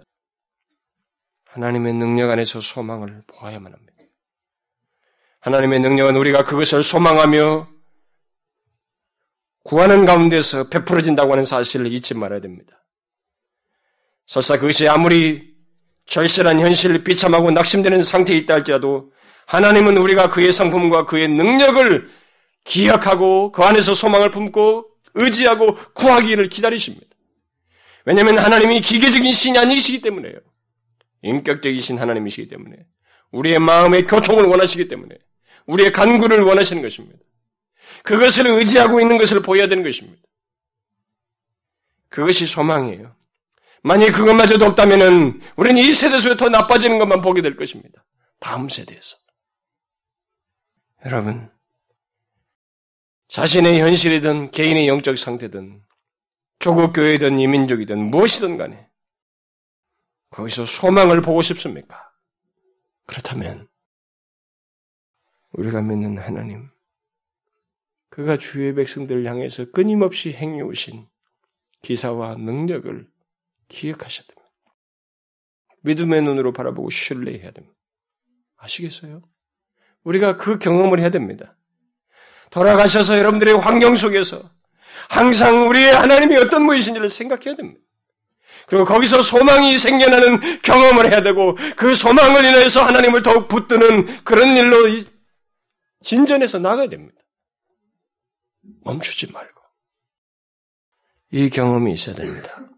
하나님의 능력 안에서 소망을 보아야만 합니다. 하나님의 능력은 우리가 그것을 소망하며 구하는 가운데서 베풀어진다고 하는 사실을 잊지 말아야 됩니다. 설사 그것이 아무리 절실한 현실 비참하고 낙심되는 상태에 있다 할지라도 하나님은 우리가 그의 성품과 그의 능력을 기억하고 그 안에서 소망을 품고 의지하고 구하기를 기다리십니다. 왜냐하면 하나님이 기계적인 신이 아니시기 때문에요. 인격적이신 하나님이시기 때문에 우리의 마음의 교통을 원하시기 때문에 우리의 간구를 원하시는 것입니다. 그것을 의지하고 있는 것을 보여야 되는 것입니다. 그것이 소망이에요. 만약 그것마저도 없다면은 우리는 이 세대 속에 더 나빠지는 것만 보게 될 것입니다. 다음 세대에서. 여러분, 자신의 현실이든 개인의 영적 상태든 조국 교회든 이민족이든 무엇이든 간에 거기서 소망을 보고 싶습니까? 그렇다면 우리가 믿는 하나님, 그가 주의 백성들을 향해서 끊임없이 행해오신 기사와 능력을 기억하셔야 됩니다. 믿음의 눈으로 바라보고 신뢰해야 됩니다. 아시겠어요? 우리가 그 경험을 해야 됩니다. 돌아가셔서 여러분들의 환경 속에서 항상 우리의 하나님이 어떤 분이신지를 생각해야 됩니다. 그리고 거기서 소망이 생겨나는 경험을 해야 되고 그 소망을 인해서 하나님을 더욱 붙드는 그런 일로 진전해서 나가야 됩니다. 멈추지 말고. 이 경험이 있어야 됩니다.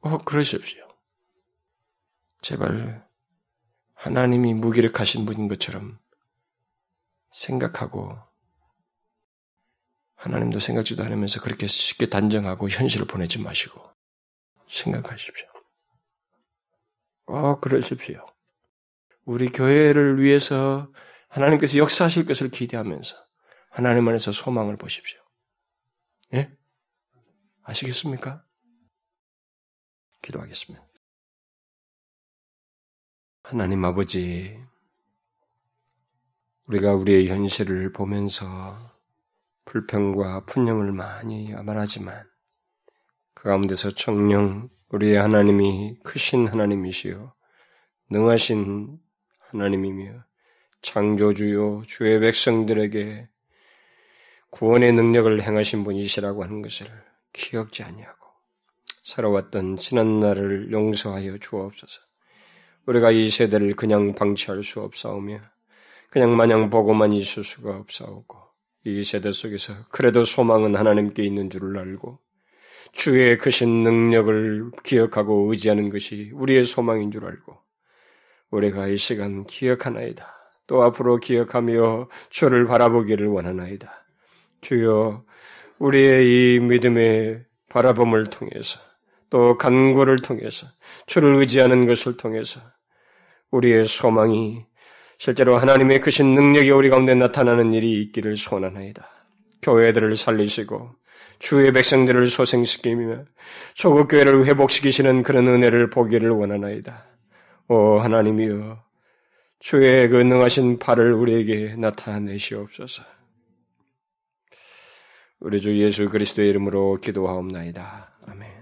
어, 그러십시오. 제발 하나님이 무기력하신 분인 것처럼 생각하고 하나님도 생각지도 않으면서 그렇게 쉽게 단정하고 현실을 보내지 마시고 생각하십시오. 어, 그러십시오. 우리 교회를 위해서 하나님께서 역사하실 것을 기대하면서 하나님 안에서 소망을 보십시오. 예? 아시겠습니까? 기도하겠습니다. 하나님 아버지, 우리가 우리의 현실을 보면서 불평과 분념을 많이 말하지만 그 가운데서 정령 우리의 하나님이 크신 하나님이시요 능하신 하나님이며 창조주요 주의 백성들에게 구원의 능력을 행하신 분이시라고 하는 것을 기억지 아니하고 살아왔던 지난 날을 용서하여 주옵소서. 우리가 이 세대를 그냥 방치할 수 없사오며 그냥 마냥 보고만 있을 수가 없사오고 이 세대 속에서 그래도 소망은 하나님께 있는 줄을 알고 주의 크신 능력을 기억하고 의지하는 것이 우리의 소망인 줄 알고 우리가 이 시간 기억하나이다. 또 앞으로 기억하며 주를 바라보기를 원하나이다. 주여 우리의 이 믿음의 바라봄을 통해서 또 간구를 통해서 주를 의지하는 것을 통해서 우리의 소망이 실제로 하나님의 크신 능력이 우리 가운데 나타나는 일이 있기를 소원하나이다. 교회들을 살리시고 주의 백성들을 소생시키며 조국 교회를 회복시키시는 그런 은혜를 보기를 원하나이다. 오 하나님이여 주의 그 능하신 팔을 우리에게 나타내시옵소서. 우리 주 예수 그리스도의 이름으로 기도하옵나이다. 아멘.